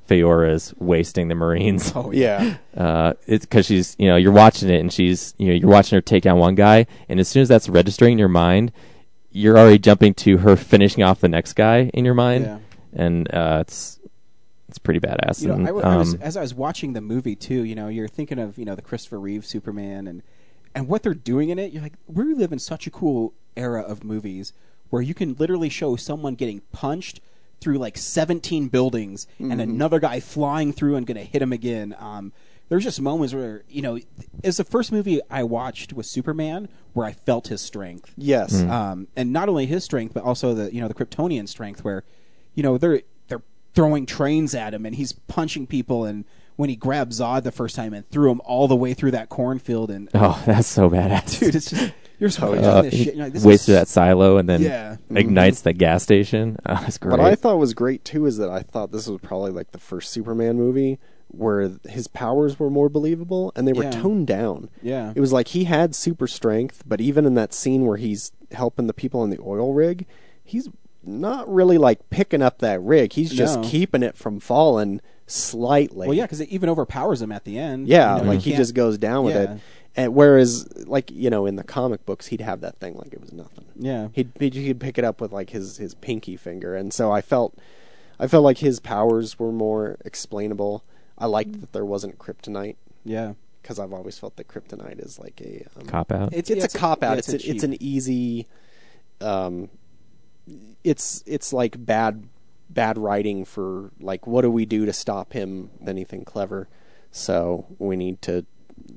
Faora's wasting the Marines. Oh Yeah. Uh, it's because she's, you know, you're watching it and she's, you know, you're watching her take down one guy, and as soon as that's registering in your mind, you're already jumping to her finishing off the next guy in your mind, Yeah. and uh, it's it's pretty badass. You know, and, I, w- I was, um, as I was watching the movie too, you know, you're thinking of you know the Christopher Reeve Superman and and what they're doing in it. You're like, we live in such a cool era of movies where you can literally show someone getting punched through like 17 buildings and another guy flying through and going to hit him again. Um, there's just moments where you know it's the first movie I watched with Superman where I felt his strength Yes. um, and not only his strength, but also the you know the Kryptonian strength, where you know they're they're throwing trains at him and he's punching people, and when he grabbed Zod the first time and threw him all the way through that cornfield, and oh, that's so badass. dude, it's just you're just watching Uh, this he shit. You're like, this waits is- through that silo and then Yeah. ignites the gas station. Oh, that's great. What I thought was great too is that I thought this was probably like the first Superman movie where his powers were more believable and they were Yeah. toned down. Yeah. It was like he had super strength, but even in that scene where he's helping the people in the oil rig, he's not really like picking up that rig. He's just No. keeping it from falling slightly. Well, yeah, because it even overpowers him at the end. Yeah, You know, like you he can't- just goes down with Yeah. It. And whereas, like you know, in the comic books, he'd have that thing like it was nothing. Yeah. he'd he'd, he'd pick it up with like his his pinky finger, and so I felt, I felt like his powers were more explainable. I liked that there wasn't kryptonite Yeah. because I've always felt that kryptonite is like a um, cop out. It's, it's, yeah, a cop out. yeah, it's a a, it's an easy, um, it's it's like bad bad writing for like what do we do to stop him anything clever? So we need to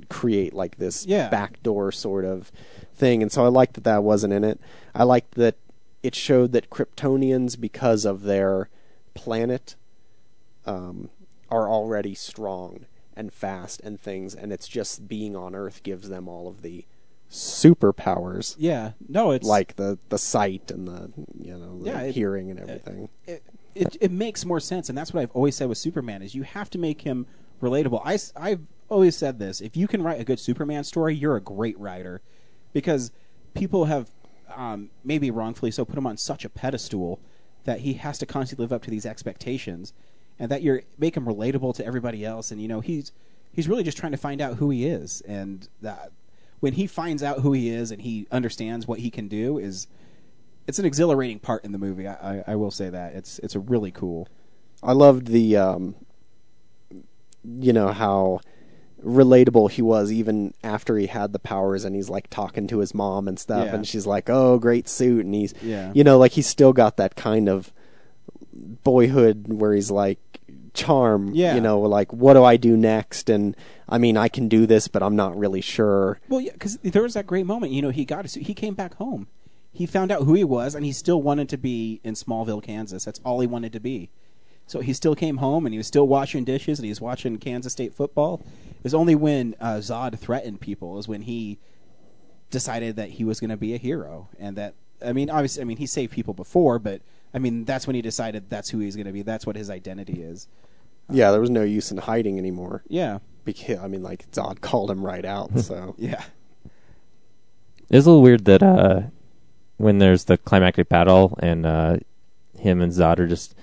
create like this Yeah. backdoor sort of thing, and so I liked that that wasn't in it. I liked that it showed that Kryptonians, because of their planet, um, are already strong and fast and things, and it's just being on Earth gives them all of the superpowers, Yeah. No, it's like the the sight and the you know the Yeah, it- hearing and everything. it, it it makes more sense, and that's what I've always said with Superman is you have to make him relatable. I have always said this: if you can write a good Superman story, you're a great writer, because people have um, maybe wrongfully so put him on such a pedestal that he has to constantly live up to these expectations, and that you're make him relatable to everybody else. And you know he's he's really just trying to find out who he is, and that when he finds out who he is and he understands what he can do is it's an exhilarating part in the movie. I, I, I will say that it's it's a really cool. I loved the um, you know how relatable he was even after he had the powers and he's like talking to his mom and stuff Yeah. and she's like oh great suit and he's Yeah. you know like he's still got that kind of boyhood where he's like charm Yeah. you know like what do i do next and i mean i can do this but i'm not really sure Well, yeah, because there was that great moment. You know, he got he came back home. He found out who he was, and he still wanted to be in Smallville, Kansas. That's all he wanted to be. So he still came home, and he was still washing dishes, and he was watching Kansas State football. It was only when uh, Zod threatened people is when he decided that he was going to be a hero, and that I mean, obviously, I mean, he saved people before, but I mean, that's when he decided that's who he's going to be. That's what his identity is. yeah there was no use in hiding anymore Yeah, because i mean like zod called him right out so yeah, It's a little weird that uh, when there's the climactic battle and uh, him and Zod are just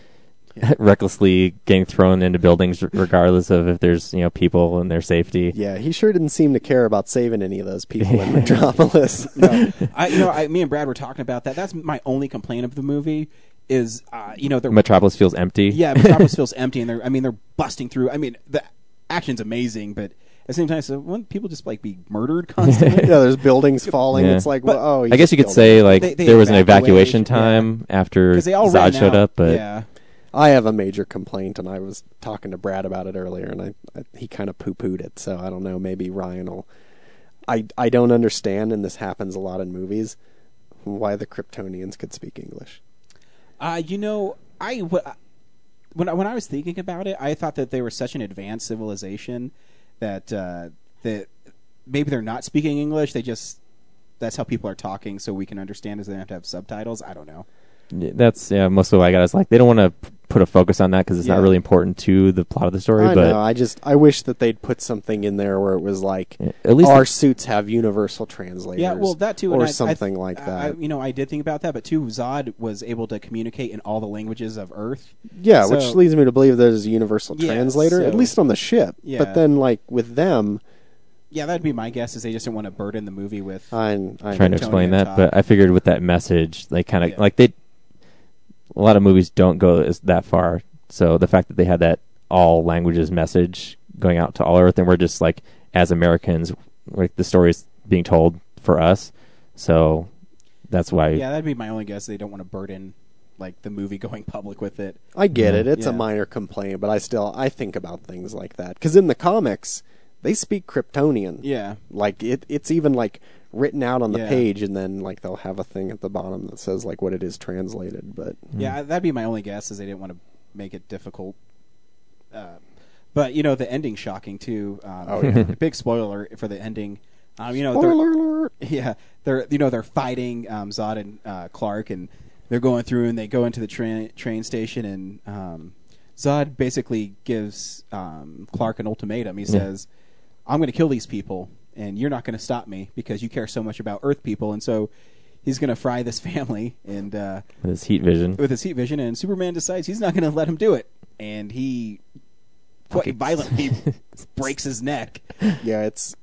recklessly getting thrown into buildings, regardless of if there's you know people and their safety. yeah he sure didn't seem to care about saving any of those people in metropolis no, I, you know, I, me and Brad were talking about that. That's my only complaint of the movie is uh, you know they're Metropolis feels empty. yeah Metropolis feels empty and they're I mean they're busting through. I mean the action's amazing, but at the same time, so wouldn't people just like be murdered constantly? yeah, there's buildings falling. Yeah. It's like, But- well, oh, I guess you could say like They- they there was an evacuate, evacuation yeah. time after Because they all Zod showed out. up, but yeah, I have a major complaint, and I was talking to Brad about it earlier, and I, I he kind of poo pooed it. So I don't know. Maybe Ryan will. I I don't understand, and this happens a lot in movies. Why the Kryptonians could speak English? Uh, you know, I w- when I, when I was thinking about it, I thought that they were such an advanced civilization that uh, that maybe they're not speaking English. They just that's how people are talking, so we can understand. Is they have to have subtitles. I don't know. Yeah, that's yeah. Most of what I got is like they don't want to put a focus on that because it's Yeah. not really important to the plot of the story. I but know. I just I wish that they'd put something in there where it was like Yeah, at least our the- suits have universal translators. Yeah, well, that too, or I- I- something like that. I, you know, I did think about that, but too, Zod was able to communicate in all the languages of Earth. yeah, so- which leads me to believe there's a universal Yeah, translator, at least on the ship. Yeah. But then, like with them, Yeah, that'd be my guess. Is they just didn't want to burden the movie with. I, I trying to explain that, talk. but I figured with that message, they kind of Yeah. like they. A lot of movies don't go as, that far, so the fact that they had that all languages message going out to all Earth, and we're just like as Americans, like the story is being told for us, so that's why. yeah, that'd be my only guess. They don't want to burden like the movie going public with it. I get Yeah. it. It's Yeah. a minor complaint, but I still I think about things like that because in the comics they speak Kryptonian. Yeah, Like it, it's even like written out on the Yeah. page, and then like they'll have a thing at the bottom that says like what it is translated. But yeah, that'd be my only guess. Is they didn't want to make it difficult. Uh, but you know, the ending's shocking too. Um, Oh, yeah. big spoiler for the ending. Um, you know, they're- spoiler alert. Yeah, they're you know they're fighting um, Zod and uh, Clark, and they're going through, and they go into the train train station, and um, Zod basically gives um, Clark an ultimatum. He says, "I'm going to kill these people, and you're not going to stop me because you care so much about Earth people." And so he's going to fry this family, and uh, with his heat vision. with his heat vision, and Superman decides he's not going to let him do it, and he quite Okay. violently breaks his neck. Yeah, it's.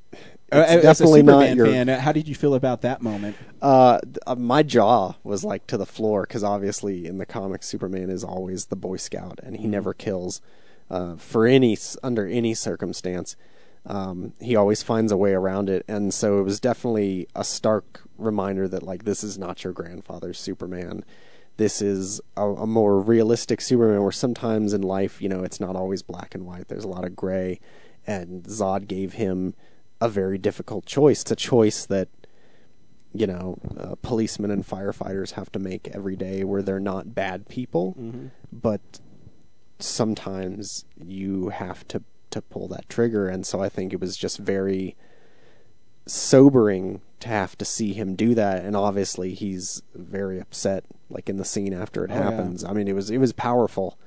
Uh, It's as a definitely not your. fan, uh, how did you feel about that moment? Uh, uh, my jaw was like to the floor because obviously in the comics Superman is always the Boy Scout and he never kills uh, for any under any circumstance. Um, he always finds a way around it, and so it was definitely a stark reminder that like this is not your grandfather's Superman. This is a, a more realistic Superman, where sometimes in life, you know, it's not always black and white. There's a lot of gray, and Zod gave him a very difficult choice. It's a choice that you know, uh, policemen and firefighters have to make every day where they're not bad people, but sometimes you have to to pull that trigger and so I think it was just very sobering to have to see him do that and obviously he's very upset like in the scene after it Oh, yeah. happens. I mean it was it was powerful.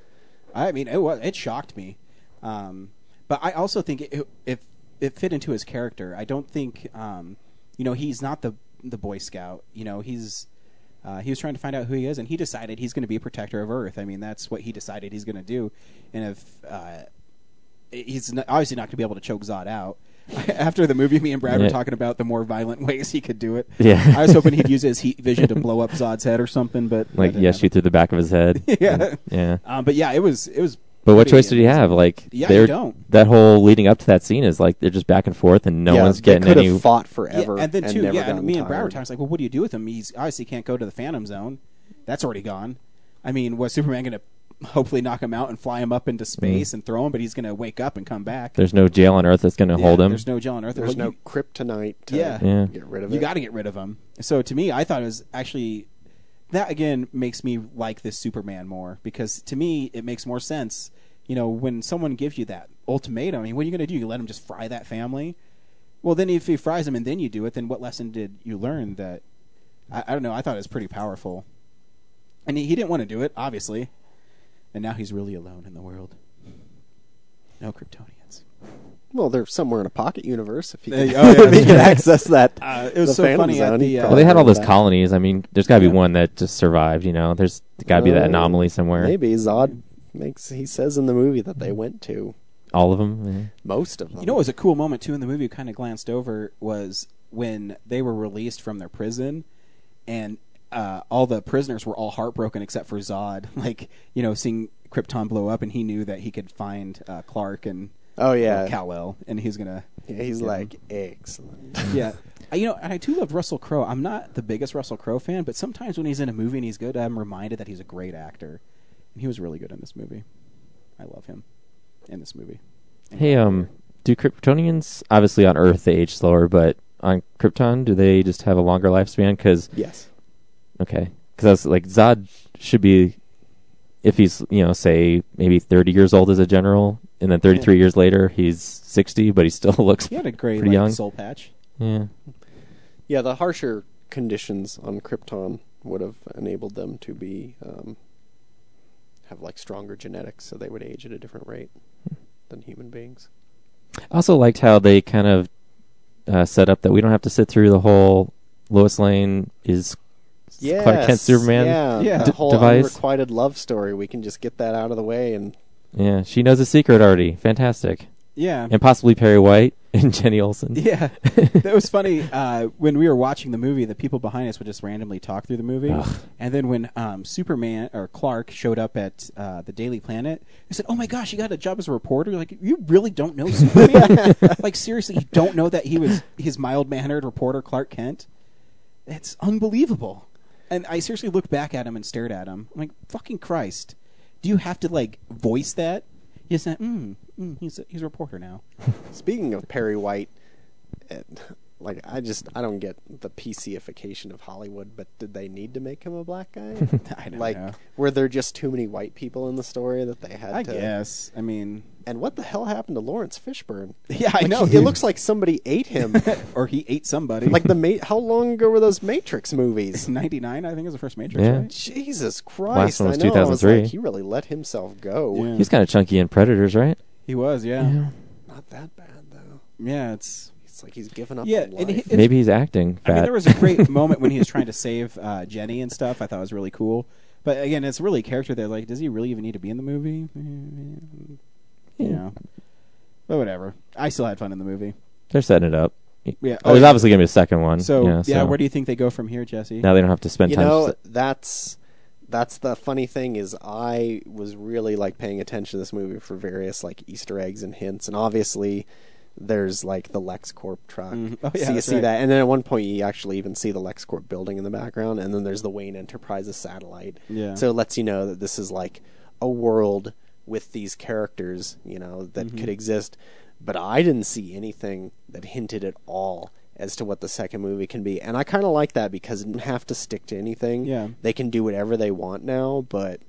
I mean, it was, it shocked me, um, but I also think it, it it fit into his character. I don't think, um, you know, he's not the the Boy Scout. You know, he's uh, he was trying to find out who he is, and he decided he's going to be a protector of Earth. I mean, that's what he decided he's going to do. And if uh, he's not, obviously not going to be able to choke Zod out. After the movie, me and Brad were Yeah. talking about the more violent ways he could do it. Yeah. I was hoping he'd use his heat vision to blow up Zod's head or something, but that Like didn't yeah, happen. shoot through the back of his head. Yeah. yeah. Um, but yeah, it was it was. But what pretty choice did he amazing. have? Like, Yeah, they're- don't. That whole leading up to that scene is like they're just back and forth, and no yeah, one's they getting could any. have fought forever Yeah, and then too, never yeah, and gotten me and Brad were tired. talking. It's like, well, what do you do with him? He's obviously can't go to the Phantom Zone. That's already gone. I mean, was Superman going to hopefully knock him out and fly him up into hmm. space and throw him? But he's going to wake up and come back. There's no jail on Earth that's going to Yeah, hold him. There's no jail on Earth. There's Well, no you- kryptonite to Yeah. Yeah. get rid of you got to get rid of him. So to me, I thought it was actually that again makes me like this Superman more because to me it makes more sense. You know, when someone gives you that ultimatum, I mean, what are you going to do? You let him just fry that family? Well, then if he fries him and then you do it, then what lesson did you learn? That I, I don't know. I thought it was pretty powerful, and he, he didn't want to do it, obviously, and now he's really alone in the world. No Kryptonians. Well, they're somewhere in a pocket universe. If you They- can, oh, yeah, if you can access that, Uh, it was the so funny at Zone, the, uh, well, they had all those that. colonies. I mean, there's got to be Yeah. one that just survived. You know, there's got to be that Uh, anomaly somewhere. Maybe Zod makes. He says in the movie that they went to All of them. most of them. You know what was a cool moment too in the movie we kind of glanced over was when they were released from their prison and uh, all the prisoners were all heartbroken except for Zod. Like you know, seeing Krypton blow up, and he knew that he could find uh, Clark and Oh yeah, Kal El, and he's gonna. Yeah, he's get him. like excellent. yeah. I- You know, and I do love Russell Crowe. I'm not the biggest Russell Crowe fan, but sometimes when he's in a movie and he's good, I'm reminded that he's a great actor, and he was really good in this movie. I love him in this movie. Hey, um, do Kryptonians obviously on Earth they age slower, but on Krypton do they just have a longer lifespan? Because Yes. Okay, because I was like Zod should be, if he's you know say maybe thirty years old as a general, and then thirty three years later he's sixty, but he still looks He had a great pretty like, young. soul patch. Yeah, Yeah, the harsher conditions on Krypton would have enabled them to be um, have like stronger genetics, so they would age at a different rate than human beings. I also liked how they kind of uh, set up that we don't have to sit through the whole Lois Lane is Yes, Clark Kent Superman Yeah, Yeah. the d- whole device. unrequited love story. We can just get that out of the way, and Yeah, she knows a secret already. Fantastic. Yeah. And possibly Perry White and Jenny Olsen. Yeah, that was funny. Uh, when we were watching the movie, the people behind us would just randomly talk through the movie, Ugh. and then when um, Superman or Clark showed up at uh, the Daily Planet, they said, "Oh my gosh, you got a job as a reporter! Like, you really don't know Superman? like, seriously, you don't know that he was his mild mannered reporter Clark Kent? That's unbelievable." And I seriously looked back at him and stared at him. I'm like, "Fucking Christ! Do you have to like voice that?" Said, mm, mm, he's a, he's a reporter now. Speaking of Perry White, it, like I just I don't get the PCification of Hollywood, but did they need to make him a black guy? I don't like, know. were there just too many white people in the story that they had I to? guess. I mean, And what the hell happened to Laurence Fishburne? Yeah, I Like, know, he- it dude. looks like somebody ate him. or he ate somebody. like the ma- how long ago were those Matrix movies? ninety nine, I think, is the first Matrix. Yeah. Right? Jesus Last Christ! one was I know. I was 2003. like, he really let himself go. Yeah. He's kind of chunky in Predators, right? He was, yeah. Not that bad though. Yeah, it's It's like he's given up yeah. on and life. he- Maybe he's acting I mean, there was a great moment when he was trying to save uh, Jenny and stuff. I thought it was really cool. But again, it's really a character there. Like, does he really even need to be in the movie? You know. But whatever. I still had fun in the movie. They're setting it up. Yeah. Oh, there's yeah. obviously going to be a second one. So yeah, yeah, so where do you think they go from here, Jesse? now they don't have to spend you time. know s- that's that's the funny thing is I was really like paying attention to this movie for various like Easter eggs and hints, and obviously there's like the LexCorp truck. Mhm. Oh, yeah, so you that's see right. that, and then at one point you actually even see the LexCorp building in the background, and then there's the Wayne Enterprises satellite. Yeah. So it lets you know that this is like a world with these characters, you know, that Mm-hmm. could exist. But I didn't see anything that hinted at all as to what the second movie can be. And I kind of like that because it didn't have to stick to anything. Yeah. They can do whatever they want now, but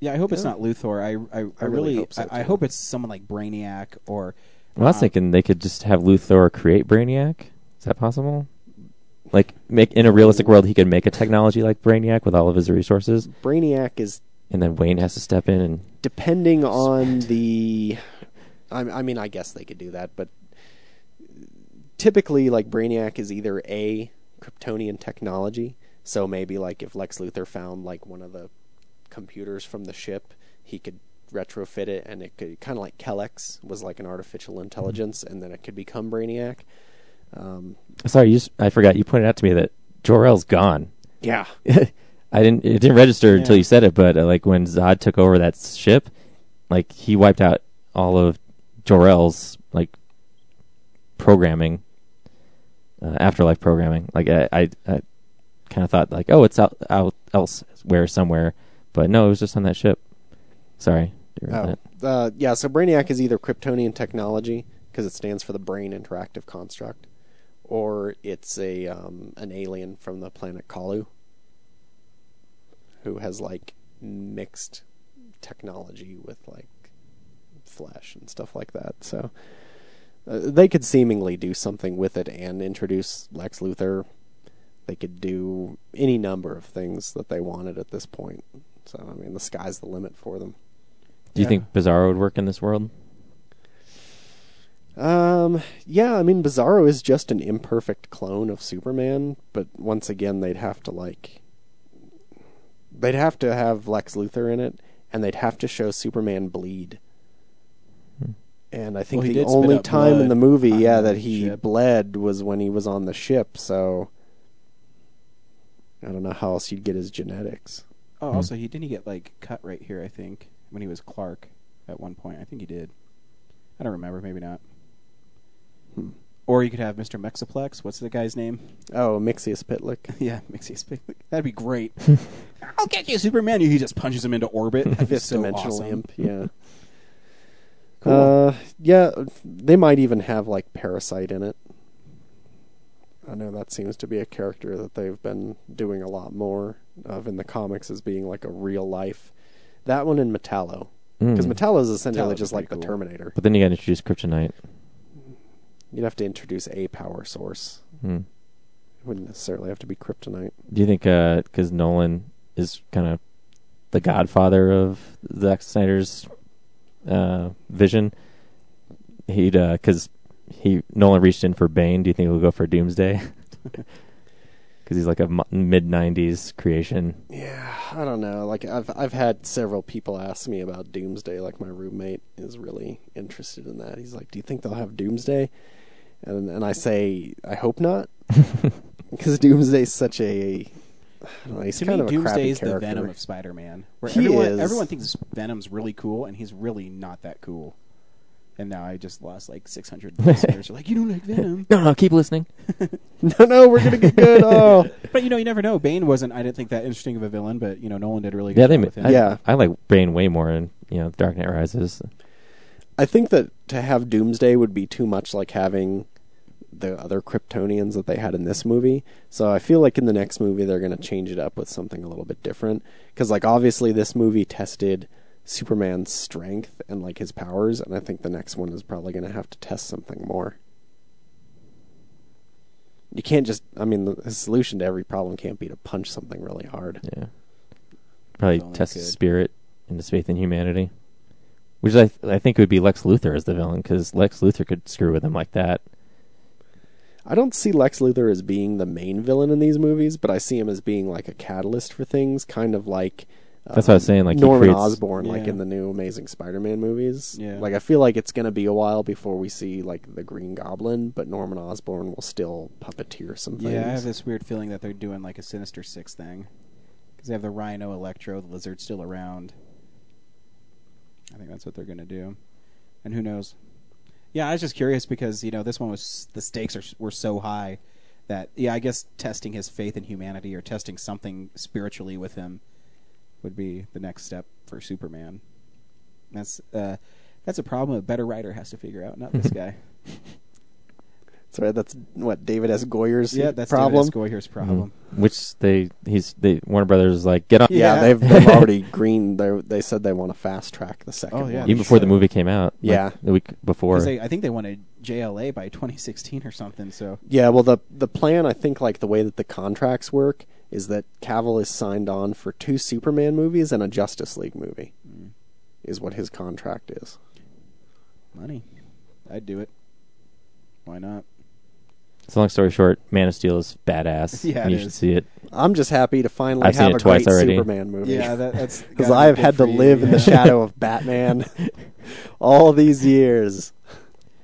Yeah, I hope it's not Luthor. I I, I, I really really hope so, I, I hope it's someone like Brainiac or. well, I was um, thinking they could just have Luthor create Brainiac. Is that possible? Like, make in a realistic world, he could make a technology like Brainiac with all of his resources, Brainiac is and then Wayne has to step in and depending on the. I, I mean, I guess they could do that, but typically, like Brainiac is either a Kryptonian technology. So maybe, like, if Lex Luthor found like one of the computers from the ship, he could retrofit it, and it could kind of like Kelex was like an artificial intelligence, and then it could become Brainiac. Um, Sorry, you just, I forgot. You pointed out to me that Jor-El's gone. yeah, I didn't. It didn't register until you said it. But uh, like when Zod took over that ship, like he wiped out all of Jor-El's like programming, uh, afterlife programming. Like I, I, I kind of thought like, oh, it's out, out elsewhere somewhere, but no, it was just on that ship. Sorry. Oh, uh, yeah. So Brainiac is either Kryptonian technology because it stands for the Brain Interactive Construct, or it's a um, an alien from the planet Colu, who has like mixed technology with like flesh and stuff like that. So uh, they could seemingly do something with it and introduce Lex Luthor. They could do any number of things that they wanted at this point. So I mean, the sky's the limit for them. Do you Yeah. think Bizarro would work in this world? Um, yeah, I mean, Bizarro is just an imperfect clone of Superman, but once again, they'd have to like, they'd have to have Lex Luthor in it, and they'd have to show Superman bleed. And I think Well, the only time in the movie, yeah, that he ship. bled was when he was on the ship. So, I don't know how else you'd get his genetics. Oh, Hmm. also he didn't he get like cut right here? I think when he was Clark at one point. I think he did. I don't remember. Maybe not. Hmm. Or you could have Mr. Mexiplex. What's the guy's name? Oh, Mxyzptlk. yeah, Mxyzptlk. That'd be great. I'll get you, Superman. He just punches him into orbit. That'd be Fifth so dimensional awesome. imp. Yeah. Cool. Uh, yeah, they might even have like Parasite in it. I know that seems to be a character that they've been doing a lot more of in the comics as being like a real life. That one in Metallo, because Mm. Metallo is essentially Metallo's just like pretty the cool. Terminator. But then you got to introduce Kryptonite. You'd have to introduce a power source. Hmm. It wouldn't necessarily have to be kryptonite. Do you think because Nolan is kind of the godfather of Zack Snyder's uh, vision, he'd because he Nolan reached in for Bane. Do you think he'll go for Doomsday? Because he's like a mid '90s creation. Yeah, I don't know. Like I've I've had several people ask me about Doomsday. Like my roommate is really interested in that. He's like, "Do you think they'll have Doomsday?" And and I say, "I hope not," because Doomsday's such a I don't know, he's to kind me, of a Doomsday is the character. Venom of Spider-Man. Where He everyone, is. everyone thinks Venom's really cool, and he's really not that cool. And now I just lost like 600 listeners. They're like, you don't like Venom? No, no, keep listening. no, no, we're gonna get good. Oh, But you know, you never know. Bane wasn't. I didn't think that interesting of a villain, but you know, Nolan did a really good Yeah, they. job ma- with him. I, Yeah. I like Bane way more in you know Dark Knight Rises. I think that to have Doomsday would be too much like having the other Kryptonians that they had in this movie. So I feel like in the next movie they're going to change it up with something a little bit different. Because like obviously this movie tested Superman's strength and like his powers, and I think the next one is probably going to have to test something more. You can't just. I mean, the, the solution to every problem can't be to punch something really hard. Yeah, probably test his spirit and his faith in humanity. Which I I think would be Lex Luthor as the villain because Lex Luthor could screw with him like that. I don't see Lex Luthor as being the main villain in these movies, but I see him as being like a catalyst for things, kind of like That's what I was saying, like, Norman creates- Osborn, like in the new Amazing Spider-Man movies. Yeah. Like I feel like it's gonna be a while before we see like the Green Goblin, but Norman Osborn will still puppeteer some things. Yeah, I have this weird feeling that they're doing like a Sinister Six thing because they have the Rhino, Electro, the Lizard still around. I think that's what they're going to do, and who knows? Yeah, I was just curious because you know this one was the stakes are were so high that yeah, I guess testing his faith in humanity or testing something spiritually with him would be the next step for Superman. That's uh, that's a problem a better writer has to figure out, not this guy. That's right. That's what David S. Goyer's yeah, that's problem. David S. Goyer's problem. Mhm. Which they he's they Warner Brothers is like get on Yeah, Yeah. they've, they've already green. They they said they want to fast track the second Oh, yeah, one. even before the movie came out. like, Yeah. the week before. 'Cause they, I think they wanted JLA by 2016 or something. So Yeah, well, the the plan, I think, like the way that the contracts work, is that Cavill is signed on for two Superman movies and a Justice League movie, Mm. is what his contract is. money, I'd do it. Why not? So long story short, Man of Steel is badass. Yeah, and it you should is. see it. I'm just happy to finally I've seen have it a twice great already. Superman movie. Yeah, that, that's because I've had to you, live in the shadow of Batman all these years.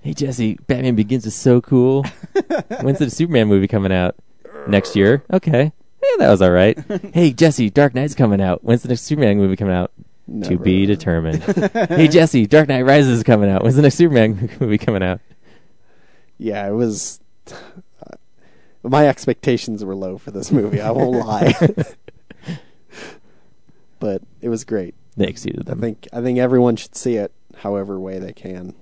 Hey Jesse, Batman Begins is so cool. When's the Superman movie coming out? Next year? Okay. Yeah, that was all right. hey Jesse, Dark Knight's coming out. When's the next Superman movie coming out? To be determined. hey Jesse, Dark Knight Rises is coming out. When's the next Superman movie coming out? Yeah, it was. my expectations were low for this movie. I won't lie, but it was great. They exceeded them. I think I think everyone should see it, however way they can.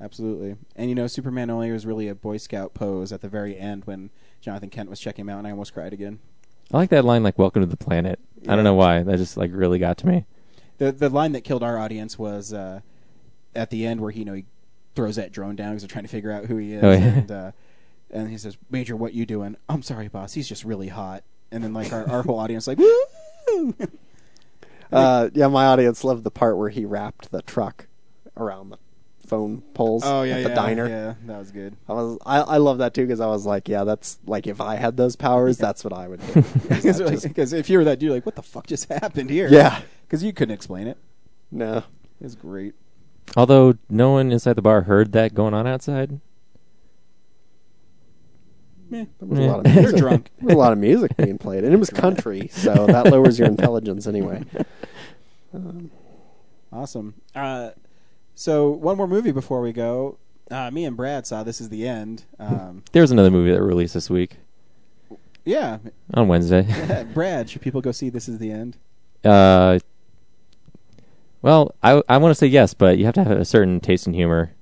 Absolutely. And you know, Superman only was really a Boy Scout pose at the very end when Jonathan Kent was checking him out, and I almost cried again. I like that line, like "Welcome to the planet." I don't know why. That just like really got to me. The the line that killed our audience was uh, at the end where he you know he throws that drone down because they're trying to figure out who he is, Oh, yeah. and uh, and he says, "Major, what you doing?" I'm sorry, boss. He's just really hot. And then like our, our whole audience like, woo! Uh, yeah, my audience loved the part where he wrapped the truck around the phone poles oh yeah, at the yeah, diner. Yeah, that was good. I was I, I love that too because I was like, yeah, that's like if I had those powers, that's what I would do. Because just- if you were that dude, like, what the fuck just happened here? Yeah. because you couldn't explain it. no, It was great. Although no one inside the bar heard that going on outside. There was a lot of You're music. drunk. There was a lot of music being played, and it was country, so that lowers your intelligence anyway. Um, Awesome. Uh, so one more movie before we go. Uh, me and Brad saw This Is the End. Um, There was another movie that released this week yeah, on Wednesday. Brad, should people go see This Is the End? uh, well, I I want to say yes, but you have to have a certain taste in humor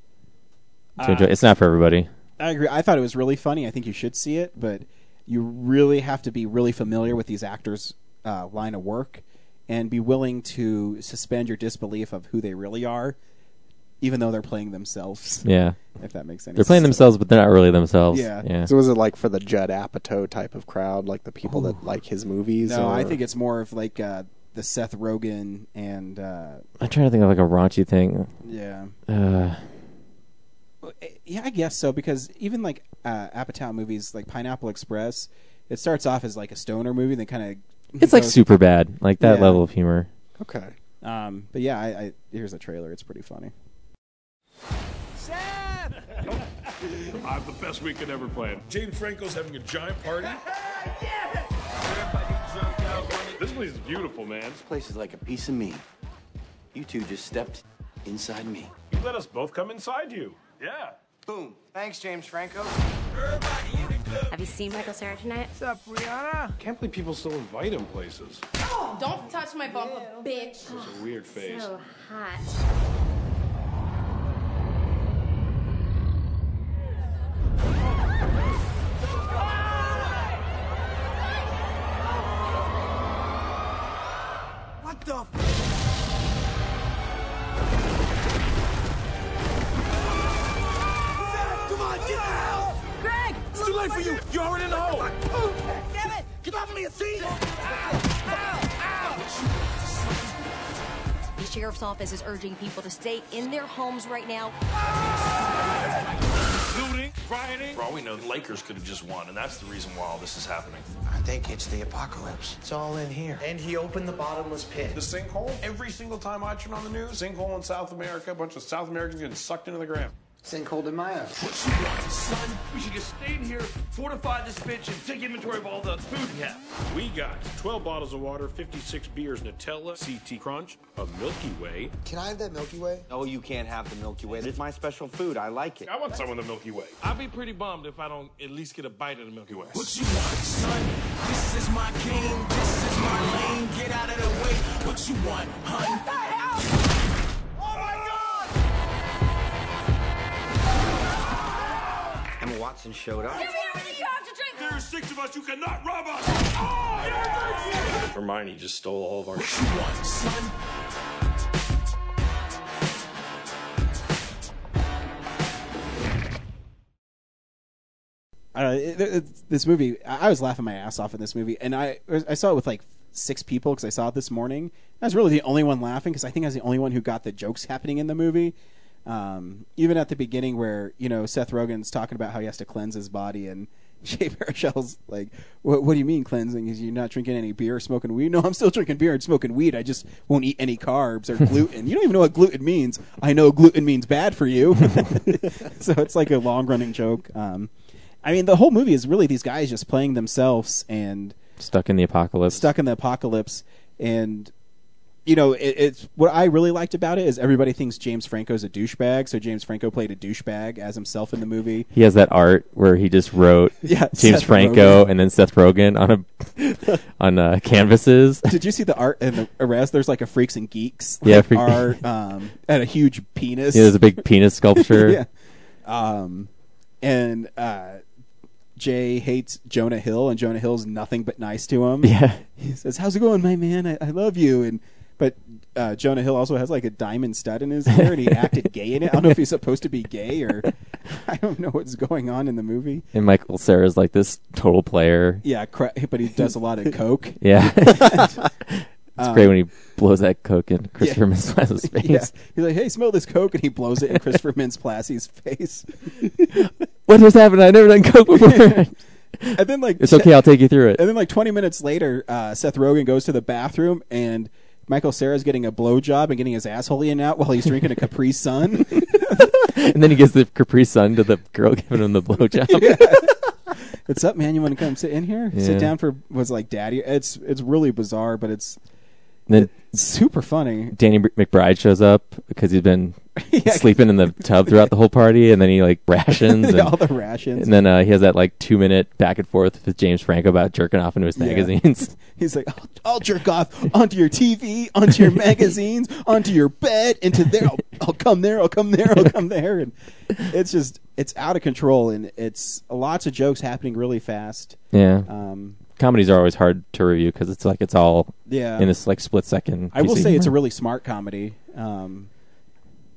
to Uh, enjoy. It's not for everybody. I agree. I thought it was really funny. I think you should see it, but you really have to be really familiar with these actors' uh, line of work and be willing to suspend your disbelief of who they really are, even though they're playing themselves. Yeah, If that makes sense. they're playing themselves, but they're not really themselves. Yeah. yeah. So was it like for the Judd Apatow type of crowd, like the people that like his movies? No, I think it's more of like uh, the Seth Rogen and uh, I'm trying to think of like a raunchy thing. yeah. Uh, Yeah, I guess so because even like uh, Apatow movies, like Pineapple Express, it starts off as like a stoner movie, then kind of it's like super bad, like that Yeah. level of humor. okay. Um, but yeah, I, I here's a trailer. It's pretty funny. I'm the best we could ever plan. James Franco's having a giant party. This place is beautiful, man. This place is like a piece of me. You two just stepped inside me. You let us both come inside you. Yeah. Boom. Thanks, James Franco. Have you seen Michael Cera tonight? What's up, Rihanna? Can't believe people still invite him places. Don't touch my bum, bitch. It's a weird face. So hot. The office is urging people to stay in their homes right now. Looting, rioting. For all we know, the Lakers could have just won, and that's the reason why all this is happening. I think it's the apocalypse. It's all in here. And he opened the bottomless pit. The sinkhole, every single time I turn on the news, sinkhole in South America, a bunch of South Americans getting sucked into the ground. Sinkhole in my house. What you want, son? We should just stay in here, fortify this bitch, and take inventory of all the food we have. We got 12 bottles of water, 56 beers, Nutella, CT Crunch, a Milky Way. Can I have that Milky Way? No, you can't have the Milky Way. It's my special food. I like it. I want some of the Milky Way. I'd be pretty bummed if I don't at least get a bite of the Milky Way. What you want, son? This is my game. This is my lane. Get out of the way. What you want, hun? What the hell? Watson showed up. There's six of us. You cannot rob us. Oh, Hermione just stole all of our. What you want, son? Uh, it, it, this movie, I I was laughing my ass off in this movie, and I I saw it with like six people because I saw it this morning. I was really the only one laughing because I think I was the only one who got the jokes happening in the movie. Um, even at the beginning, where you know Seth Rogen's talking about how he has to cleanse his body, and Jay Baruchel's like, "What, what do you mean cleansing? Is you not drinking any beer, or smoking weed? No, I'm still drinking beer and smoking weed. I just won't eat any carbs or gluten. you don't even know what gluten means. I know gluten means bad for you. so it's like a long running joke. Um, I mean, the whole movie is really these guys just playing themselves and Stuck in the apocalypse. stuck in the apocalypse. And you know, it, it's what I really liked about it is everybody thinks James Franco's a douchebag. So James Franco played a douchebag as himself in the movie. He has that art where he just wrote Yeah, James Seth Franco Rogen. and then Seth Rogen on a on uh, canvases. Did you see the art in the arrest? There's like a freaks and geeks Yeah, like, freak- art um, and a huge penis. Yeah, there's a big penis sculpture. yeah. Um, and uh, Jay hates Jonah Hill, and Jonah Hill's nothing but nice to him. Yeah. he says, "How's it going, my man? I, I love you." And but uh, Jonah Hill also has like a diamond stud in his hair, and he acted gay in it. I don't know if he's supposed to be gay or I don't know what's going on in the movie. And Michael Cera's like this total player. Yeah, cra- but he does a lot of coke. Yeah. it's Um, great when he blows that coke in Christopher yeah. Mintz-Plasse's face. Yeah. He's like, "Hey, smell this coke," and he blows it in Christopher Mintz-Plasse's face. What just happened? I've never done coke before. and then like It's okay, I'll take you through it. And then like 20 minutes later, uh, Seth Rogen goes to the bathroom and Michael Cera's getting a blowjob and getting his asshole in out while he's drinking a Capri Sun. and then he gives the Capri Sun to the girl giving him the blowjob. Yeah. What's up, man? You want to come sit in here? Yeah. Sit down for was like daddy. It's it's really bizarre, but it's then super funny. Danny McBride shows up because he's been sleeping in the tub throughout the whole party, and then he like rations and, All the rations. and then uh, he has that like two minute back and forth with James Franco about jerking off into his Yeah. magazines. He's like, I'll, I'll jerk off onto your TV, onto your magazines, onto your bed, into there. I'll, I'll come there. I'll come there. I'll come there. And it's just, it's out of control, and it's lots of jokes happening really fast. yeah, Um, comedies are always hard to review because it's like it's all Yeah. in this like split second. I will say it's a really smart comedy. Um,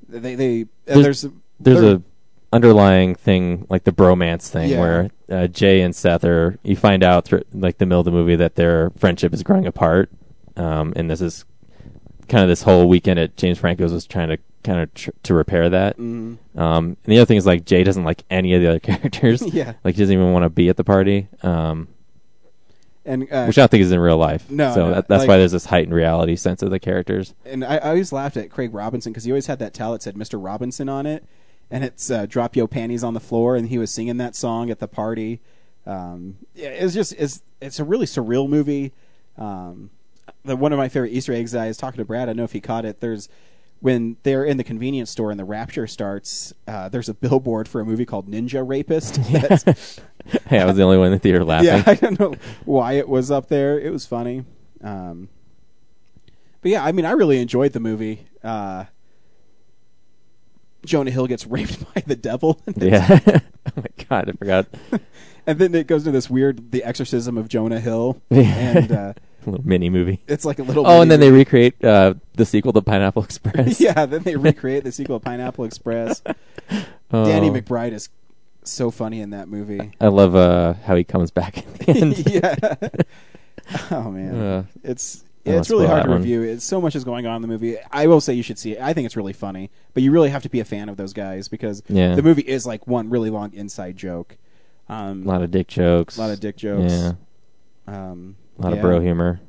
they, they, uh, there's there's, there's a underlying thing like the bromance thing Yeah. where uh, Jay and Seth are you find out through like the middle of the movie that their friendship is growing apart um, and this is kind of this whole weekend at James Franco's was trying to kind of tr- to repair that Mhm. um, and the other thing is like Jay doesn't like any of the other characters Yeah. like he doesn't even want to be at the party um, and uh, which I don't think is in real life No, so no, that, that's like- why there's this heightened reality sense of the characters and I, I always laughed at Craig Robinson because he always had that towel that said Mr. Robinson on it, and it's uh, "Drop Yo Panties on the Floor," and he was singing that song at the party. Um, yeah, it's just it's it's a really surreal movie. Um, the one of my favorite Easter eggs I was talking to Brad. I don't know if he caught it. There's when they're in the convenience store and the rapture starts. Uh, there's a billboard for a movie called Ninja Rapist. Hey I was the only one in the theater laughing yeah, I don't know why it was up there. It was funny. Um, but yeah, I mean, I really enjoyed the movie. Uh, Jonah Hill gets raped by the devil. yeah oh my god I forgot and then it goes to this weird The Exorcism of Jonah Hill. Yeah. and uh, little mini movie. It's like a little Oh, and then they recreate uh, the sequel to Pineapple Express. yeah, then they recreate the sequel of Pineapple Express. Danny Oh. McBride is so funny in that movie. I love uh, how he comes back at the end. yeah. Oh man, Uh, it's it's really hard to one. review. It's so much is going on in the movie. I will say you should see it. I think it's really funny, but you really have to be a fan of those guys because Yeah. the movie is like one really long inside joke. Um, A lot of dick jokes. A lot of dick jokes. Yeah. Um, A lot yeah. of bro humor.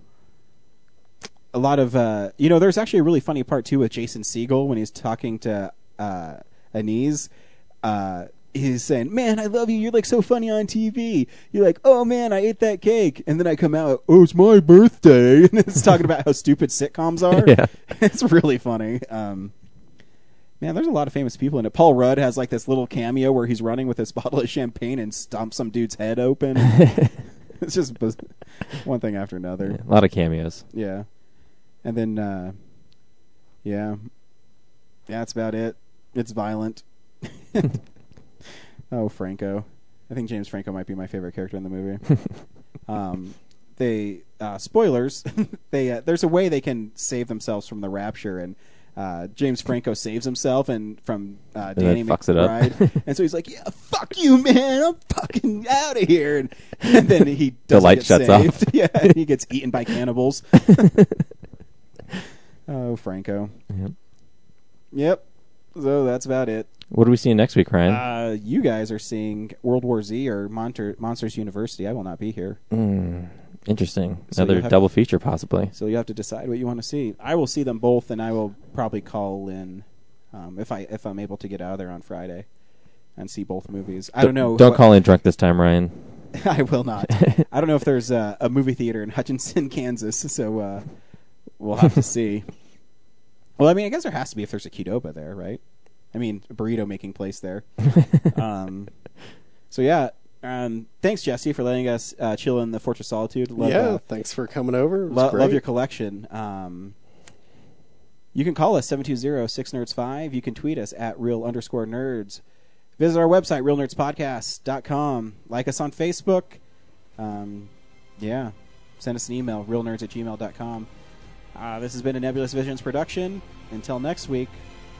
a lot of uh, you know there's actually a really funny part too with jason Segel when he's talking to uh, anise. Uh, he's saying man i love you. You're like so funny on tv you're like oh man i ate that cake. And then i come out oh it's my birthday. And it's talking about how stupid sitcoms are. Yeah. it's really funny. Um, man there's a lot of famous people in it. Paul rudd has like this little cameo where he's running with this bottle of champagne and stomps some dude's head open it's just one thing after another A lot of cameos. yeah. And then, uh, yeah. Yeah, that's about it. It's violent. oh, Franco. I think James Franco might be my favorite character in the movie. um, they, uh, spoilers, they, uh, there's a way they can save themselves from the rapture and, uh, James Franco saves himself and from uh, Danny up. McBride, and so he's like, "Yeah, fuck you, man! I'm fucking out of here." And, and then he The light get shuts saved. off. Yeah, and he gets eaten by cannibals. oh, Franco. Yep. Yep. So that's about it. What are we seeing next week, Ryan? Uh, you guys are seeing World War Z or Monter- Monsters University. I will not be here. Mm, interesting. So Another have- double feature, possibly. So you have to decide what you want to see. I will see them both, and I will probably call in um, if I if I'm able to get out of there on Friday and see both movies. I don't know. Don't what- call in drunk this time, Ryan. I will not. I don't know if there's a, a movie theater in Hutchinson, Kansas, so uh, we'll have to see. Well, I mean, I guess there has to be if there's a Qdoba there, right? I mean, a burrito making place there. um, so yeah, um, thanks Jesse for letting us uh, chill in the Fortress Solitude. Love, yeah, uh, thanks for coming over. Lo- love your collection. Um, you can call us 720-6nerds5. You can tweet us at real underscore nerds. Visit our website, realnerdspodcast.com. Like us on Facebook. Um, yeah. Send us an email, realnerds at gmail.com. Uh, this has been a Nebulous Visions production. Until next week,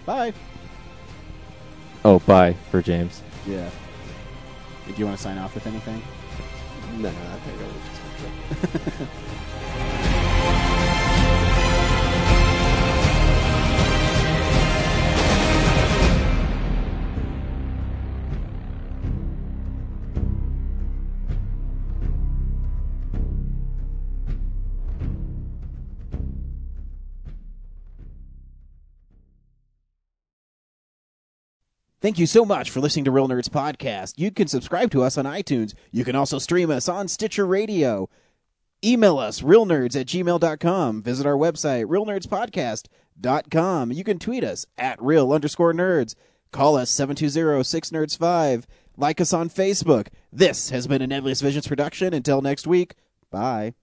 bye. Oh, bye for James. Yeah. Do you want to sign off with anything? No, I think I'll just. Thank you so much for listening to Real Nerds Podcast. You can subscribe to us on iTunes. You can also stream us on Stitcher Radio. Email us, realnerds at gmail.com. Visit our website, realnerdspodcast.com. You can tweet us at real underscore nerds. Call us 720-6nerds5. Like us on Facebook. This has been a Nebulous Visions production. Until next week, bye.